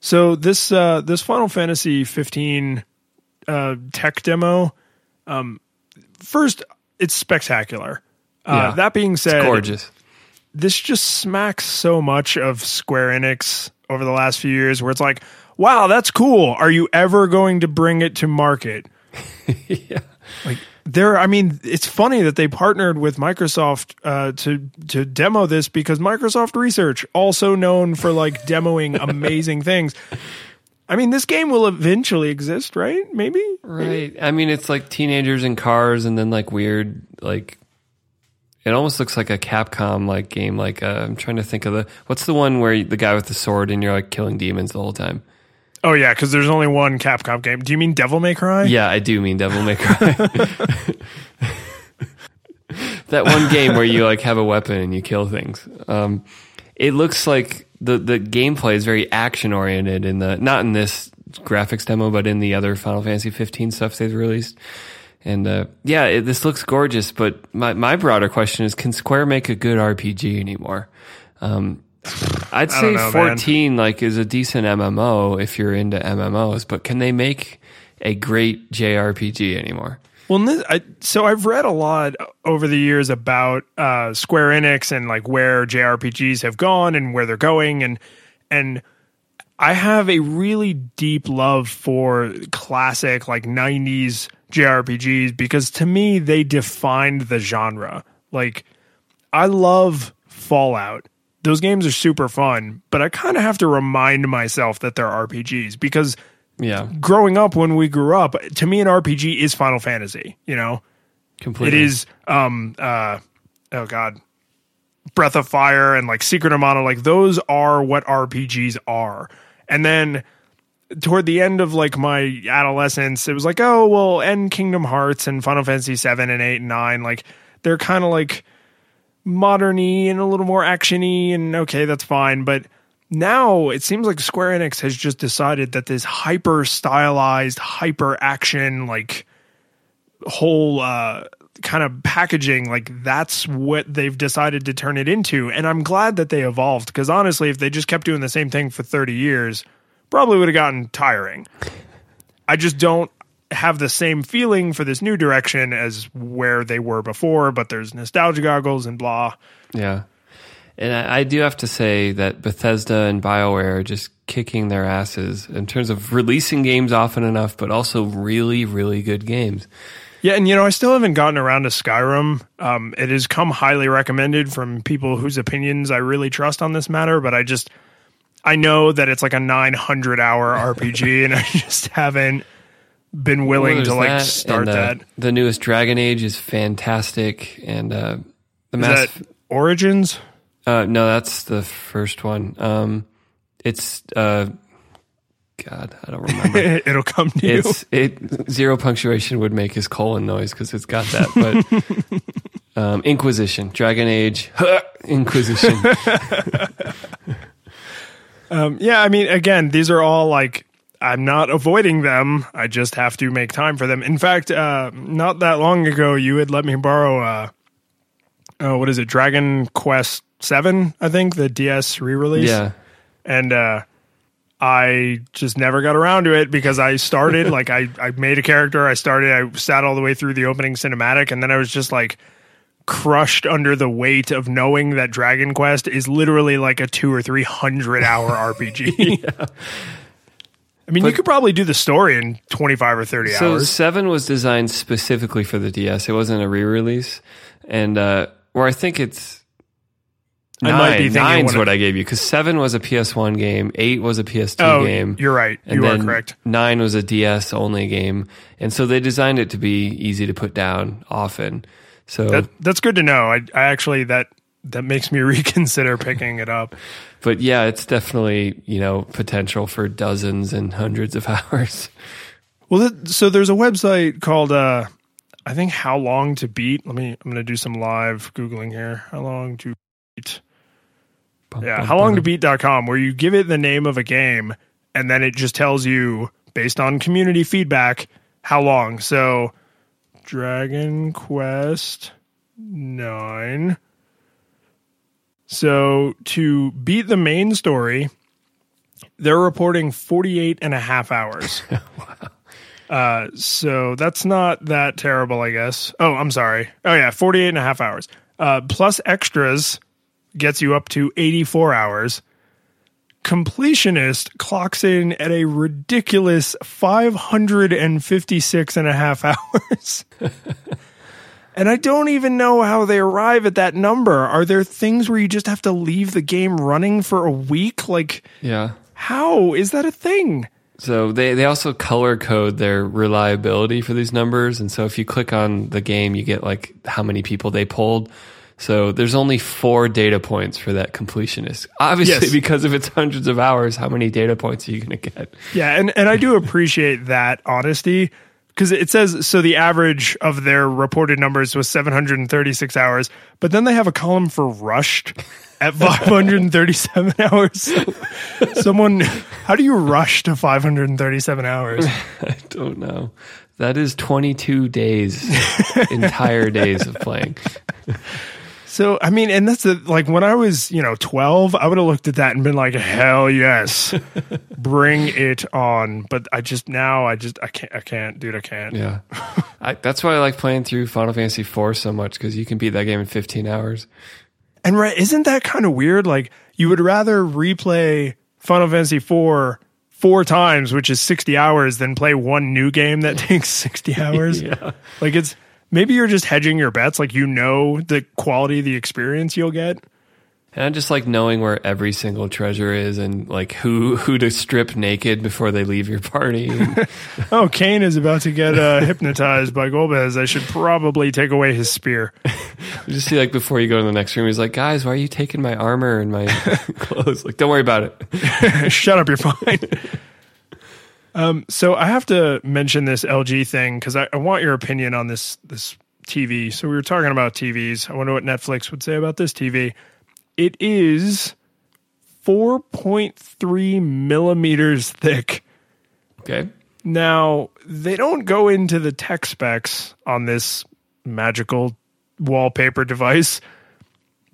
So this uh, this Final Fantasy 15 uh, tech demo, um, first it's spectacular. Uh, Yeah. that being said, gorgeous. this just smacks so much of Square Enix over the last few years, where it's like, wow, that's cool. Are you ever going to bring it to market? (laughs) yeah. Like there, I mean, it's funny that they partnered with Microsoft uh, to to demo this because Microsoft Research, also known for like (laughs) demoing amazing things. I mean, this game will eventually exist, right? Maybe. Right. I mean, it's like teenagers in cars, and then like weird, like it almost looks like a Capcom like game. Like uh, I'm trying to think of the what's the one where the guy with the sword and you're like killing demons the whole time. Oh yeah, because there's only one Capcom game. Do you mean Devil May Cry? Yeah, I do mean Devil May Cry. (laughs) that one game where you like have a weapon and you kill things. Um, it looks like the the gameplay is very action oriented in the not in this graphics demo, but in the other Final Fantasy 15 stuff they've released. And uh, yeah, it, this looks gorgeous. But my my broader question is, can Square make a good RPG anymore? Um, I'd say know, man. 14 like is a decent MMO if you're into MMOs, but can they make a great JRPG anymore? Well, I, so I've read a lot over the years about uh, Square Enix and like where JRPGs have gone and where they're going, and and I have a really deep love for classic like '90s JRPGs because to me they defined the genre. Like I love Fallout. Those games are super fun, but I kind of have to remind myself that they're RPGs because Yeah, growing up when we grew up, to me an RPG is Final Fantasy, you know. It completely. is um uh oh god. Breath of Fire and like Secret of Mana, like those are what RPGs are. And then toward the end of like my adolescence, it was like, oh well, end Kingdom Hearts and Final Fantasy seven and eight and nine, like they're kind of like moderny and a little more actiony and okay, that's fine. But now it seems like Square Enix has just decided that this hyper stylized, hyper action, like whole uh kind of packaging like that's what they've decided to turn it into and i'm glad that they evolved because honestly if they just kept doing the same thing for 30 years probably would have gotten tiring i just don't have the same feeling for this new direction as where they were before but there's nostalgia goggles and blah Yeah. And I, I do have to say that Bethesda and BioWare are just kicking their asses in terms of releasing games often enough, but also really, really good games. Yeah, and you know, I still haven't gotten around to Skyrim. Um, it has come highly recommended from people whose opinions I really trust on this matter, but I just I know that it's like a 900 hour RPG, and I (laughs) just haven't been willing Well, to like that, start and, uh, that. The newest Dragon Age is fantastic, and uh, the Is Mass. that Origins? uh, no, that's the first one. Um, it's uh, God, I don't remember. (laughs) It'll come to you. it's it zero punctuation would make his colon noise because it's got that. But (laughs) um, Inquisition, Dragon Age, Inquisition. (laughs) Um, yeah, I mean, again, these are all like I'm not avoiding them. I just have to make time for them. In fact, uh, not that long ago, you had let me borrow. Uh, oh, what is it? Dragon Quest Seven, I think the DS re-release. yeah, and uh, I just never got around to it because I started (laughs) like I I made a character. I started. I sat all the way through the opening cinematic, and then I was just like crushed under the weight of knowing that Dragon Quest is literally like a two or three hundred hour (laughs) RPG. I mean, you could probably do the story in twenty five or thirty So hours. seven was designed specifically for the DS. It wasn't a re-release, and uh, where I think it's I Nine, might be thinking nine's what I gave you because seven was a PS1 game, eight was a PS2 Oh, game. you're right. and You are then correct. Nine was a DS only game, and so they designed it to be easy to put down often. So, That, that's good to know. I, I actually that that makes me (laughs) reconsider picking it up. But yeah, it's definitely you know potential for dozens and hundreds of (laughs) hours. Well, so there's a website called uh, I think How Long to Beat. Let me. I'm going to do some live googling here. How long to beat? Bum, Yeah, bum, how long to bum. beat.com where you give it the name of a game and then it just tells you based on community feedback how long. So Dragon Quest 9 So to beat the main story, they're reporting 48 and a half hours. (laughs) Uh, so that's not that terrible, I guess. Oh, I'm sorry. Oh, yeah, 48 and a half hours. Uh, plus extras gets you up to 84 hours. Completionist clocks in at a ridiculous 556 and a half (laughs) hours. (laughs) and I don't even know how they arrive at that number. Are there things where you just have to leave the game running for a week? Like, Yeah. how is that a thing? So they, they also color code their reliability for these numbers. And so if you click on the game, you get like how many people they pulled. So there's only four data points for that completionist. Obviously, Yes. because if it's hundreds of hours, how many data points are you going to get? Yeah, and, and I do appreciate that honesty because it says so the average of their reported numbers was 736 hours, but then they have a column for rushed at (laughs) 537 hours. Someone, how do you rush to 537 hours? (laughs) I don't know. That is 22 days, entire days of playing. (laughs) So, I mean, and that's the, like when I was, you know, 12, I would have looked at that and been like, hell yes, (laughs) bring it on. But I just, now I just, I can't, I can't, dude, I can't. Yeah. (laughs) I, that's why I like playing through Final Fantasy IV so much because you can beat that game in 15 hours. And right, isn't that kind of weird? Like you would rather replay Final Fantasy IV four times, which is 60 hours, than play one new game that (laughs) takes 60 hours. Yeah. Like it's maybe you're just hedging your bets. Like you know the quality of the experience you'll get. And I just like knowing where every single treasure is and like who who to strip naked before they leave your party. (laughs) Oh, Kain is about to get uh, hypnotized by Golbez. I should probably take away his spear. you just see like before you go to the next room, he's like, "Guys, why are you taking my armor and my (laughs) clothes?" Like, don't worry about it. (laughs) Shut up, you're fine. Um, so I have to mention this LG thing because I, I want your opinion on this this TV. So we were talking about TVs. I wonder what Netflix would say about this TV. It is 4.3 millimeters thick. Okay. Now, they don't go into the tech specs on this magical wallpaper device.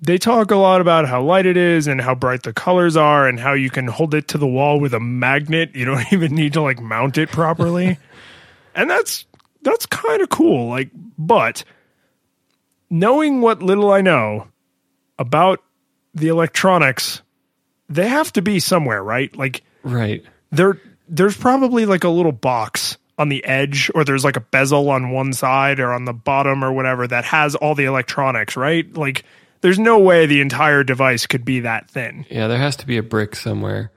They talk a lot about how light it is and how bright the colors are and how you can hold it to the wall with a magnet. You don't (laughs) even need to like mount it properly. (laughs) and that's that's kind of cool. Like but knowing what little I know about the electronics, they have to be somewhere, right? Like Right. there there's probably like a little box on the edge or there's like a bezel on one side or on the bottom or whatever that has all the electronics, right? Like there's no way the entire device could be that thin. Yeah, there has to be a brick somewhere.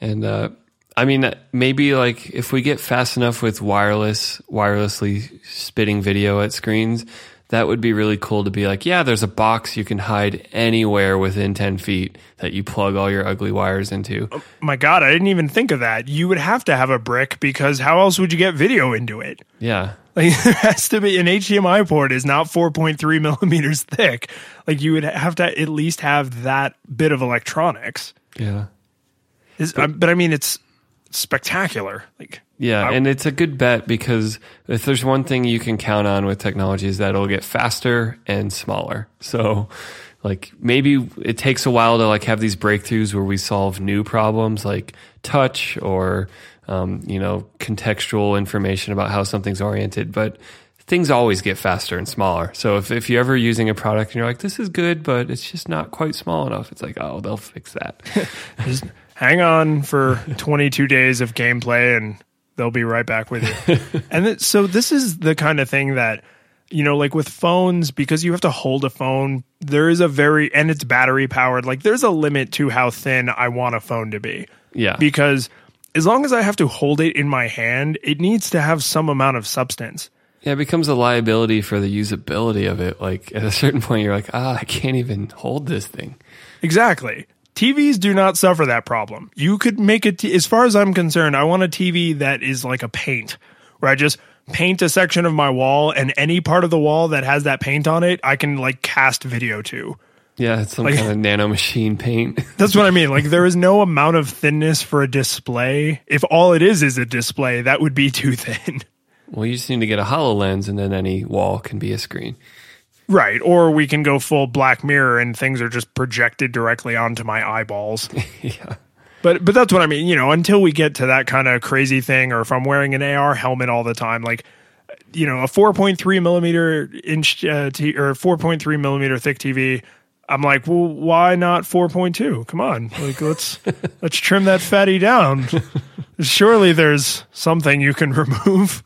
And uh I mean maybe like if we get fast enough with wireless wirelessly spitting video at screens, that would be really cool to be like, yeah, there's a box you can hide anywhere within 10 feet that you plug all your ugly wires into. Oh my god, I didn't even think of that. You would have to have a brick because how else would you get video into it? Yeah. Like (laughs) there has to be an HDMI port is not 4.3 millimeters thick. Like you would have to at least have that bit of electronics. Yeah. Is, but, but I mean, it's spectacular. Like Yeah, and it's a good bet because if there's one thing you can count on with technology is that it'll get faster and smaller. So like maybe it takes a while to like have these breakthroughs where we solve new problems like touch or um, you know contextual information about how something's oriented, but things always get faster and smaller. So if, if you're ever using a product and you're like, this is good, but it's just not quite small enough, it's like, oh, they'll fix that. (laughs) just hang on for 22 days of gameplay and they'll be right back with you. (laughs) and th- so this is the kind of thing that you know, like with phones, because you have to hold a phone, there is a very, and it's battery powered, like there's a limit to how thin I want a phone to be. Yeah. Because as long as I have to hold it in my hand, it needs to have some amount of substance. Yeah, it becomes a liability for the usability of it. Like at a certain point, you're like, ah, I can't even hold this thing. Exactly. TVs do not suffer that problem. You could make it, as far as I'm concerned, I want a TV that is like a paint, where I just paint a section of my wall and any part of the wall that has that paint on it, I can like cast video to. Yeah, it's some Like- kind of nano machine paint. (laughs) That's what I mean. Like there is no amount of thinness for a display. If all it is is a display, that would be (laughs) too thin. well, you just need to get a HoloLens, and then any wall can be a screen. Right. Or we can go full black mirror and things are just projected directly onto my eyeballs. (laughs) yeah. But but that's what I mean, you know, until we get to that kind of crazy thing or if I'm wearing an AR helmet all the time, like you know, a 4.3 millimeter inch uh, t- or 4.3 millimeter thick TV, I'm like, well, why not 4.2? Come on, like let's (laughs) let's trim that fatty down. Surely there's something you can (laughs) remove.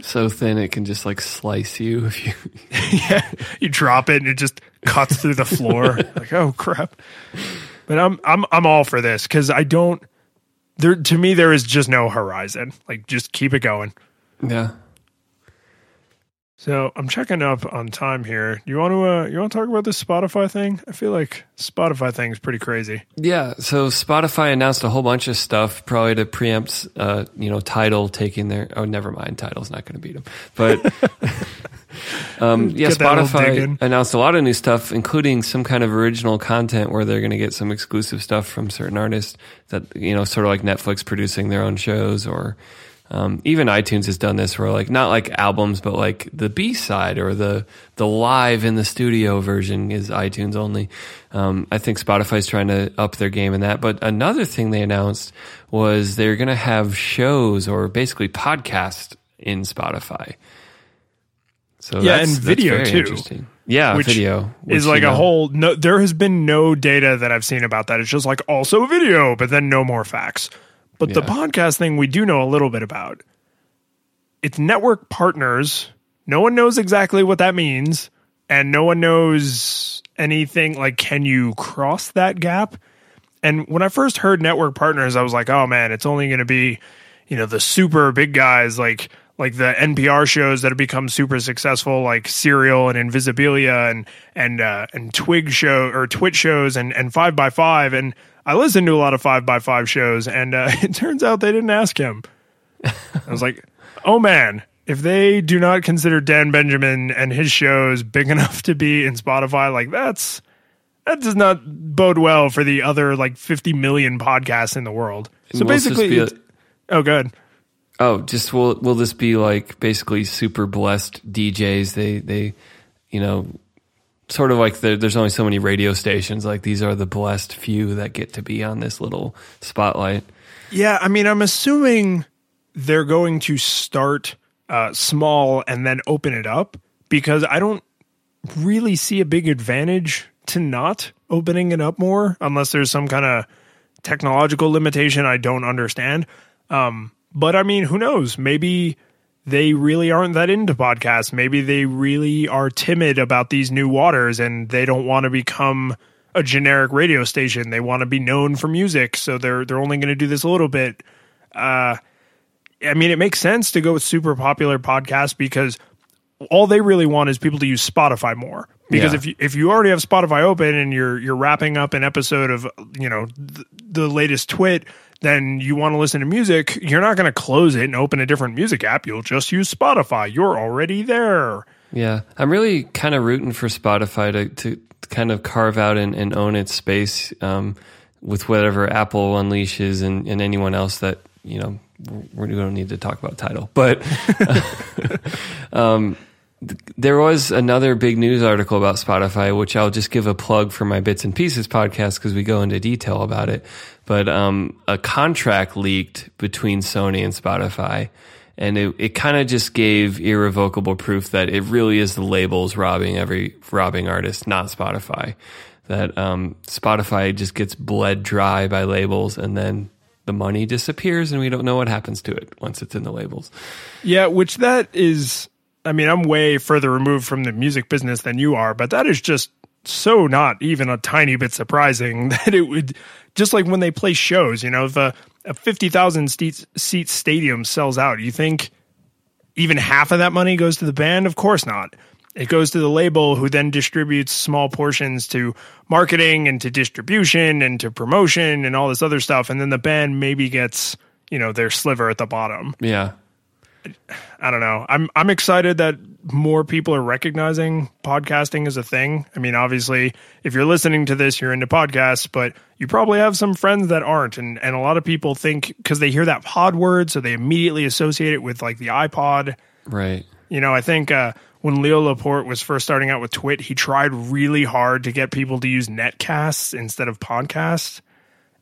So thin it can just like slice you if you. (laughs) yeah, you drop it and it just cuts through the floor. like, oh crap! But I'm I'm I'm all for this because I don't. There to me there is just no horizon. Like, just keep it going. Yeah. So I'm checking up on time here. Do you want to uh, you want to talk about this Spotify thing? I feel like Spotify thing is pretty crazy. Yeah, so Spotify announced a whole bunch of stuff, probably to preempt, uh, you know, Tidal taking their. Oh, never mind, Tidal's not going to beat them. But (laughs) um, yeah, Get that little dig Spotify announced a lot of new stuff, including some kind of original content where they're going to get some exclusive stuff from certain artists that you know, sort of like Netflix producing their own shows or. Um, even iTunes has done this, where like not like albums, but like the B side or the the live in the studio version is iTunes only. Um, I think Spotify's trying to up their game in that. But another thing they announced was they're going to have shows or basically podcast in Spotify. So Yeah, that's, and video, very too. Interesting. Yeah, Which video is like you a whole. No, there has been no data that I've seen about that. It's just like also video, but then no more facts. But the Yeah. podcast thing we do know a little bit about. It's network partners. No one knows exactly what that means, and no one knows anything like can you cross that gap? And when I first heard network partners, I was like, oh man, it's only going to be, you know, the super big guys like like the NPR shows that have become super successful, like Serial and Invisibilia and and uh, and Twig show or TWiT shows and and Five by Five. And I listened to a lot of Five by Five shows, and uh, (laughs) it turns out they didn't ask him. I was like, oh man. If they do not consider Dan Benjamin and his shows big enough to be in Spotify, like that's that does not bode well for the other like 50 million podcasts in the world. So Will basically, a- oh, good. Oh, just will will this be like basically super blessed DJs? They they, you know, sort of like the, there's only so many radio stations. Like these are the blessed few that get to be on this little spotlight. Yeah, I mean, I'm assuming they're going to start uh, small and then open it up because I don't really see a big advantage to not opening it up more unless there's some kind of technological limitation I don't understand. Um, but I mean, who knows? Maybe they really aren't that into podcasts. Maybe they really are timid about these new waters and they don't want to become a generic radio station. They want to be known for music, so they're they're only going to do this a little bit. Uh, I mean, it makes sense to go with super popular podcasts because all they really want is people to use Spotify more. Because Yeah. if you, if you already have Spotify open and you're you're wrapping up an episode of you know th- the latest twit, then you want to listen to music. You're not going to close it and open a different music app. You'll just use Spotify. You're already there. Yeah, I'm really kind of rooting for Spotify to to kind of carve out and, and own its space um, with whatever Apple unleashes and, and anyone else that you know we don't need to talk about Tidal, but (laughs) um, there was another big news article about Spotify, which I'll just give a plug for my bits and pieces podcast because we go into detail about it. But um, a contract leaked between Sony and Spotify. And it, it kind of just gave irrevocable proof that it really is the labels robbing every robbing artist, not Spotify. That um, Spotify just gets bled dry by labels, and then the money disappears, and we don't know what happens to it once it's in the labels. Yeah, which that is I mean, I'm way further removed from the music business than you are, but that is just so not even a tiny bit surprising (laughs) that it would just like when they play shows, you know, if a, a 50,000 seat, seat stadium sells out, you think even half of that money goes to the band? Of course not. It goes to the label who then distributes small portions to marketing and to distribution and to promotion and all this other stuff. And then the band maybe gets, you know, their sliver at the bottom. Yeah. I don't know. I'm I'm excited that more people are recognizing podcasting as a thing. I mean, obviously, if you're listening to this, you're into podcasts, but you probably have some friends that aren't, and and a lot of people think because they hear that pod word, so they immediately associate it with like the iPod. Right. You know, I think uh, when Leo Laporte was first starting out with Twit, he tried really hard to get people to use netcasts instead of podcasts,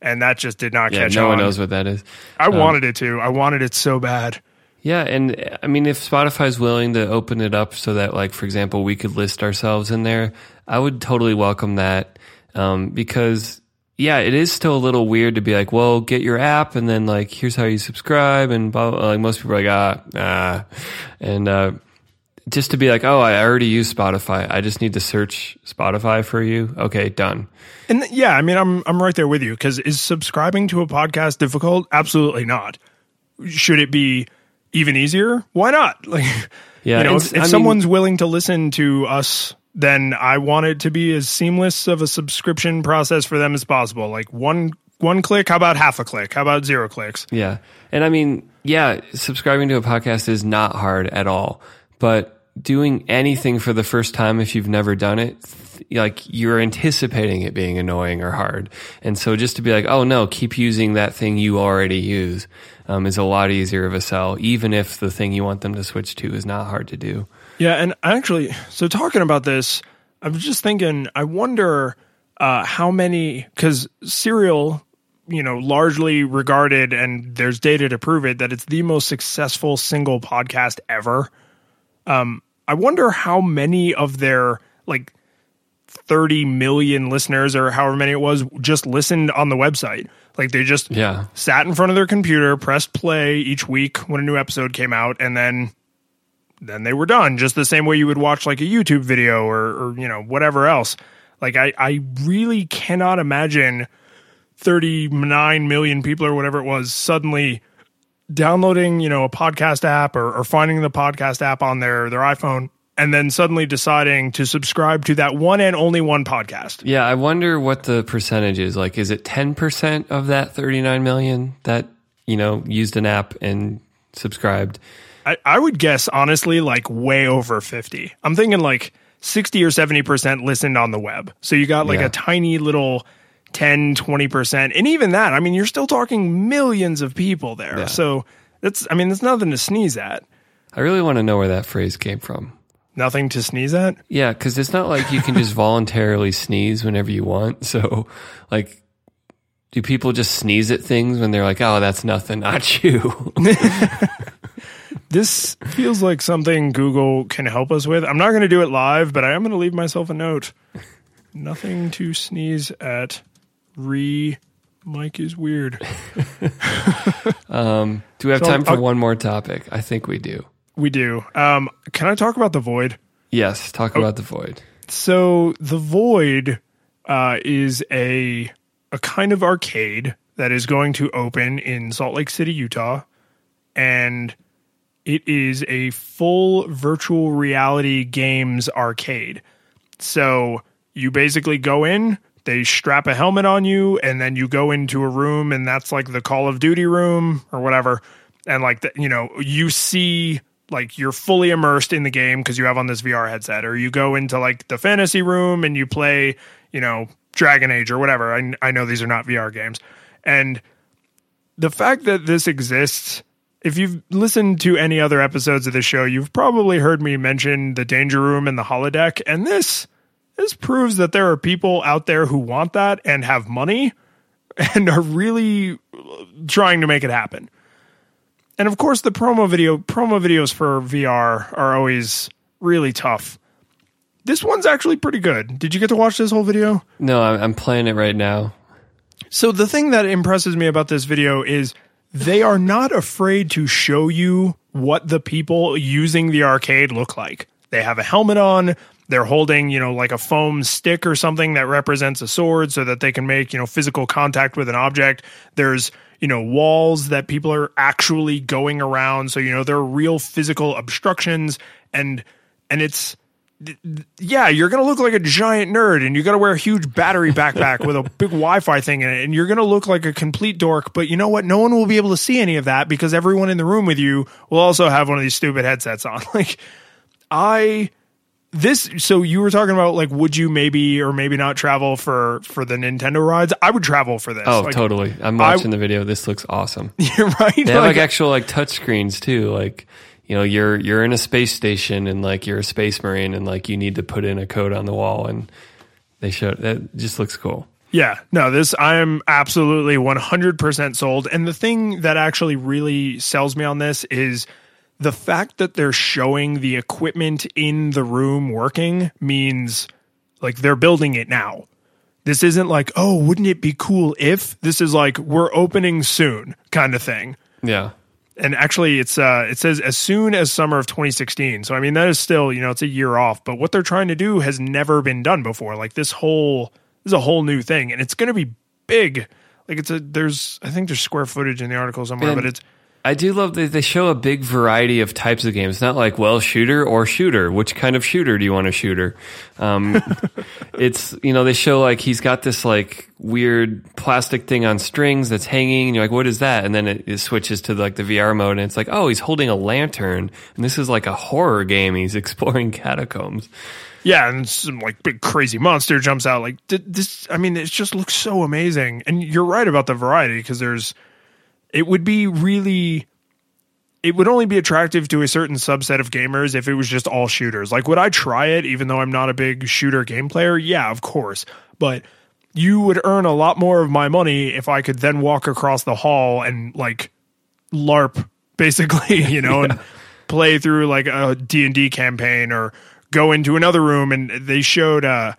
and that just did not Yeah. catch no on. one knows what that is. I wanted it to. I wanted it so bad. Yeah, and I mean, if Spotify's willing to open it up so that, like, for example, we could list ourselves in there, I would totally welcome that. Um, because, yeah, it is still a little weird to be like, well, get your app and then, like, here's how you subscribe. And blah, blah, like, most people are like, ah, ah. And, uh, just to be like, oh, I already use Spotify. I just need to search Spotify for you. Okay, done. And th- yeah, I mean, I'm I'm right there with you because is subscribing to a podcast difficult? Absolutely not. Should it be even easier? Why not? (laughs) Like, Yeah, you know, if, if I mean- someone's willing to listen to us, then I want it to be as seamless of a subscription process for them as possible. Like one one click. How about half a click? How about zero clicks? Yeah. And I mean, yeah, subscribing to a podcast is not hard at all, but doing anything for the first time, if you've never done it, like you're anticipating it being annoying or hard. And so just to be like, oh no, keep using that thing you already use, um, is a lot easier of a sell, even if the thing you want them to switch to is not hard to do. Yeah, and actually, so talking about this, I was just thinking. I wonder uh, how many because Serial, you know, largely regarded, and there's data to prove it that it's the most successful single podcast ever. Um, I wonder how many of their like 30 million listeners or however many it was just listened on the website. Like they just Yeah. sat in front of their computer, pressed play each week when a new episode came out, and then then they were done. Just the same way you would watch like a YouTube video or, or you know whatever else. Like I I really cannot imagine 39 million people or whatever it was suddenly downloading you know a podcast app or, or finding the podcast app on their their iPhone and then suddenly deciding to subscribe to that one and only one podcast. Yeah. I wonder what the percentage is. Like, is it 10% of that 39 million that, you know, used an app and subscribed? I, I would guess honestly like way over 50 i'm thinking like 60 or 70% listened on the web so you got like Yeah. a tiny little 10 20% and even that i mean you're still talking millions of people there Yeah. so that's i mean that's nothing to sneeze at I really want to know where that phrase came from. nothing to sneeze at Yeah, because it's not like you can just voluntarily sneeze whenever you want. (laughs) So, like, do people just sneeze at things when they're like, "Oh, that's nothing, not (laughs) you"? (laughs) this feels like something google can help us with i'm not going to do it live but i am going to leave myself a note nothing to sneeze at re mike is weird (laughs) do we have So, time for I'll- one more topic? I think we do. we do um, can i talk about the void Yes, talk Oh. about the void. So the Void uh, is a a kind of arcade that is going to open in Salt Lake City, Utah, and it is a full virtual reality games arcade. So you basically go in, they strap a helmet on you, and then you go into a room, and that's like the Call of Duty room or whatever. And like the, you know, you see like you're fully immersed in the game because you have on this VR headset, or you go into like the fantasy room and you play, you know, Dragon Age or whatever. I, I know these are not VR games, and the fact that this exists if you've listened to any other episodes of the show you've probably heard me mention the danger room and the holodeck and this this proves that there are people out there who want that and have money and are really trying to make it happen and of course the promo video promo videos for vr are always really tough this one's actually pretty good did you get to watch this whole video No, I'm, I'm playing it right now. so the thing that impresses me about this video is they are not afraid to show you what the people using the arcade look like. They have a helmet on. They're holding, you know, like a foam stick or something that represents a sword so that they can make, you know, physical contact with an object. There's, you know, walls that people are actually going around. So, you know, there are real physical obstructions and, and it's, yeah, you're going to look like a giant nerd and you got to wear a huge battery backpack with a (laughs) big Wi Fi thing in it. And you're going to look like a complete dork. But you know what? No one will be able to see any of that because everyone in the room with you will also have one of these stupid headsets on. (laughs) Like, I. This so you were talking about like would you maybe or maybe not travel for for the Nintendo rides? I would travel for this. Oh, Like, totally. I'm watching the video. This looks awesome. (laughs) You're right. They have Like, like actual like touch screens too. Like you know, you're you're in a space station and like you're a space marine and like you need to put in a code on the wall and they show that just looks cool. Yeah, no, this I am absolutely 100% sold. And the thing that actually really sells me on this is the fact that they're showing the equipment in the room working means like they're building it now. This isn't like, oh, wouldn't it be cool if? This is like we're opening soon kind of thing. Yeah. And actually it's uh it says as soon as summer of 2016. So I mean that is still, you know, it's a year off, but what they're trying to do has never been done before. Like this whole this is a whole new thing and it's going to be big. Like it's a there's I think there's square footage in the article somewhere, And- but it's I do love that they show a big variety of types of games. Not like well shooter or shooter. Which kind of shooter do you want to shooter? Um, (laughs) it's you know they show like he's got this like weird plastic thing on strings that's hanging. And you're like, what is that? And then it, it switches to like the VR mode, and it's like, oh, he's holding a lantern, and this is like a horror game. He's (laughs) exploring catacombs. yeah, and some like big crazy monster jumps out like this I mean it just looks so amazing. And you're right about the variety because there's it would be really it would only be attractive to a certain subset of gamers if it was just all shooters. Like, would I try it even though I'm not a big shooter game player? Yeah, of course. But you would earn a lot more of my money if I could then walk across the hall and like LARP, basically, (laughs) you know, and play through like a D&D campaign or go into another room and they showed uh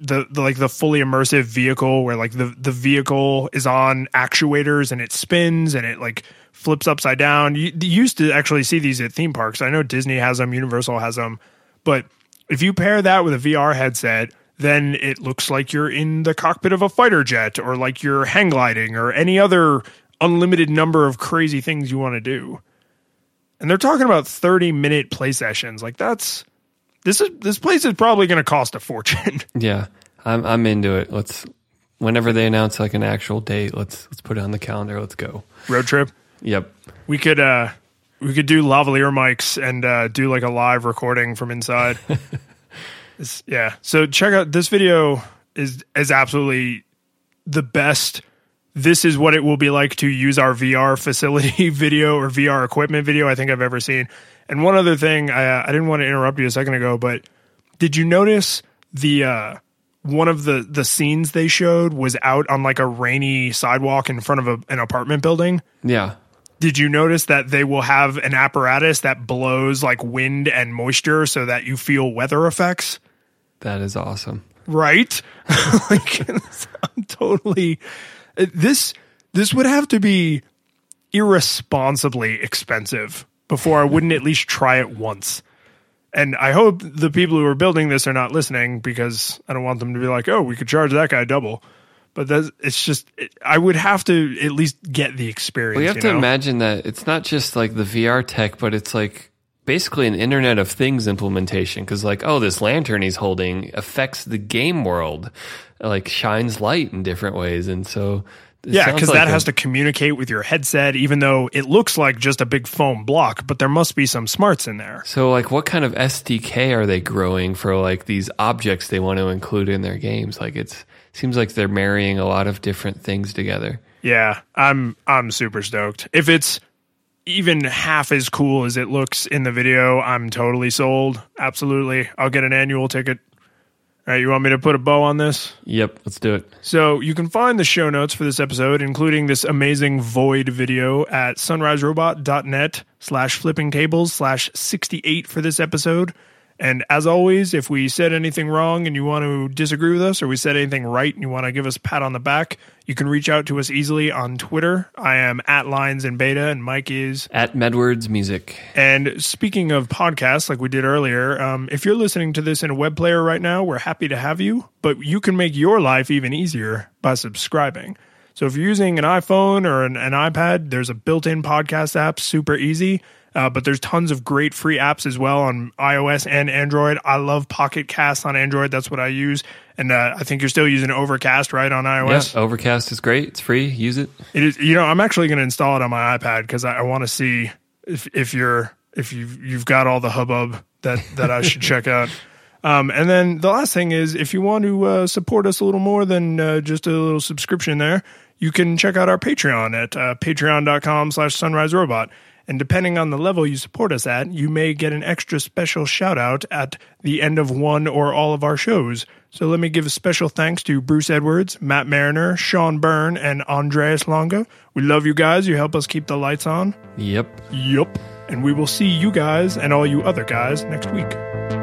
the, the like the fully immersive vehicle where like the the vehicle is on actuators and it spins and it like flips upside down. You, you used to actually see these at theme parks. I know Disney has them, Universal has them, but if you pair that with a VR headset, then it looks like you're in the cockpit of a fighter jet or like you're hang gliding or any other unlimited number of crazy things you want to do. And they're talking about 30 minute play sessions. Like that's this is this place is probably going to cost a fortune. (laughs) Yeah, I'm I'm into it. Let's whenever they announce like an actual date, let's let's put it on the calendar. Let's go. Road trip. Yep. We could uh we could do lavalier mics and uh do like a live recording from inside. (laughs) Yeah. So check out this video is is absolutely the best this is what it will be like to use our VR facility (laughs) video or VR equipment video I think I've ever seen. And one other thing, I, I didn't want to interrupt you a second ago, but did you notice the uh, one of the the scenes they showed was out on like a rainy sidewalk in front of a, an apartment building? Yeah. Did you notice that they will have an apparatus that blows like wind and moisture so that you feel weather effects? That is awesome. right? (laughs) like I'm totally this this would have to be irresponsibly expensive before I wouldn't at least try it once. And I hope the people who are building this are not listening because I don't want them to be like, "Oh, we could charge that guy double." But that's it's just it, I would have to at least get the experience. Well, you have you to imagine that it's not just like the VR tech, but it's like basically an Internet of Things implementation. Because like, oh, this lantern he's holding affects the game world, like shines light in different ways, and so Yeah, because like that a- has to communicate with your headset, even though it looks like just a big foam block, but there must be some smarts in there. So like, what kind of SDK are they growing for like these objects they want to include in their games? Like, it's seems like they're marrying a lot of different things together. Yeah, I'm I'm super stoked. If it's even half as cool as it looks in the video, I'm totally sold. Absolutely. I'll get an annual ticket. All right, you want me to put a bow on this? Yep, let's do it. So you can find the show notes for this episode, including this amazing void video at sunriserobot.net slash flipping tables slash 68 for this episode. And as always, if we said anything wrong and you want to disagree with us, or we said anything right and you want to give us a pat on the back, you can reach out to us easily on Twitter. I am at Lines in Beta, and Mike is at Medwards Music. And speaking of podcasts, like we did earlier, um, if you're listening to this in a web player right now, we're happy to have you. But you can make your life even easier by subscribing. So if you're using an iPhone or an, an iPad, there's a built-in podcast app, super easy. Uh, but there's tons of great free apps as well on iOS and Android. I love Pocket Cast on Android. That's what I use. And uh, I think you're still using Overcast, right, on iOS? Yeah, Overcast is great. It's free. Use it. It is. You know, I'm actually going to install it on my iPad because I, I want to see if if you're if you've you've got all the hubbub that that I should check out. (laughs) Um, and then the last thing is, if you want to uh, support us a little more than uh, just a little subscription, there you can check out our Patreon at uh, patreon.com/slash Sunrise Robot. And depending on the level you support us at, you may get an extra special shout out at the end of one or all of our shows. So let me give a special thanks to Bruce Edwards, Matt Mariner, Sean Byrne, and Andreas Longa. We love you guys. You help us keep the lights on. Yep. Yep. And we will see you guys and all you other guys next week.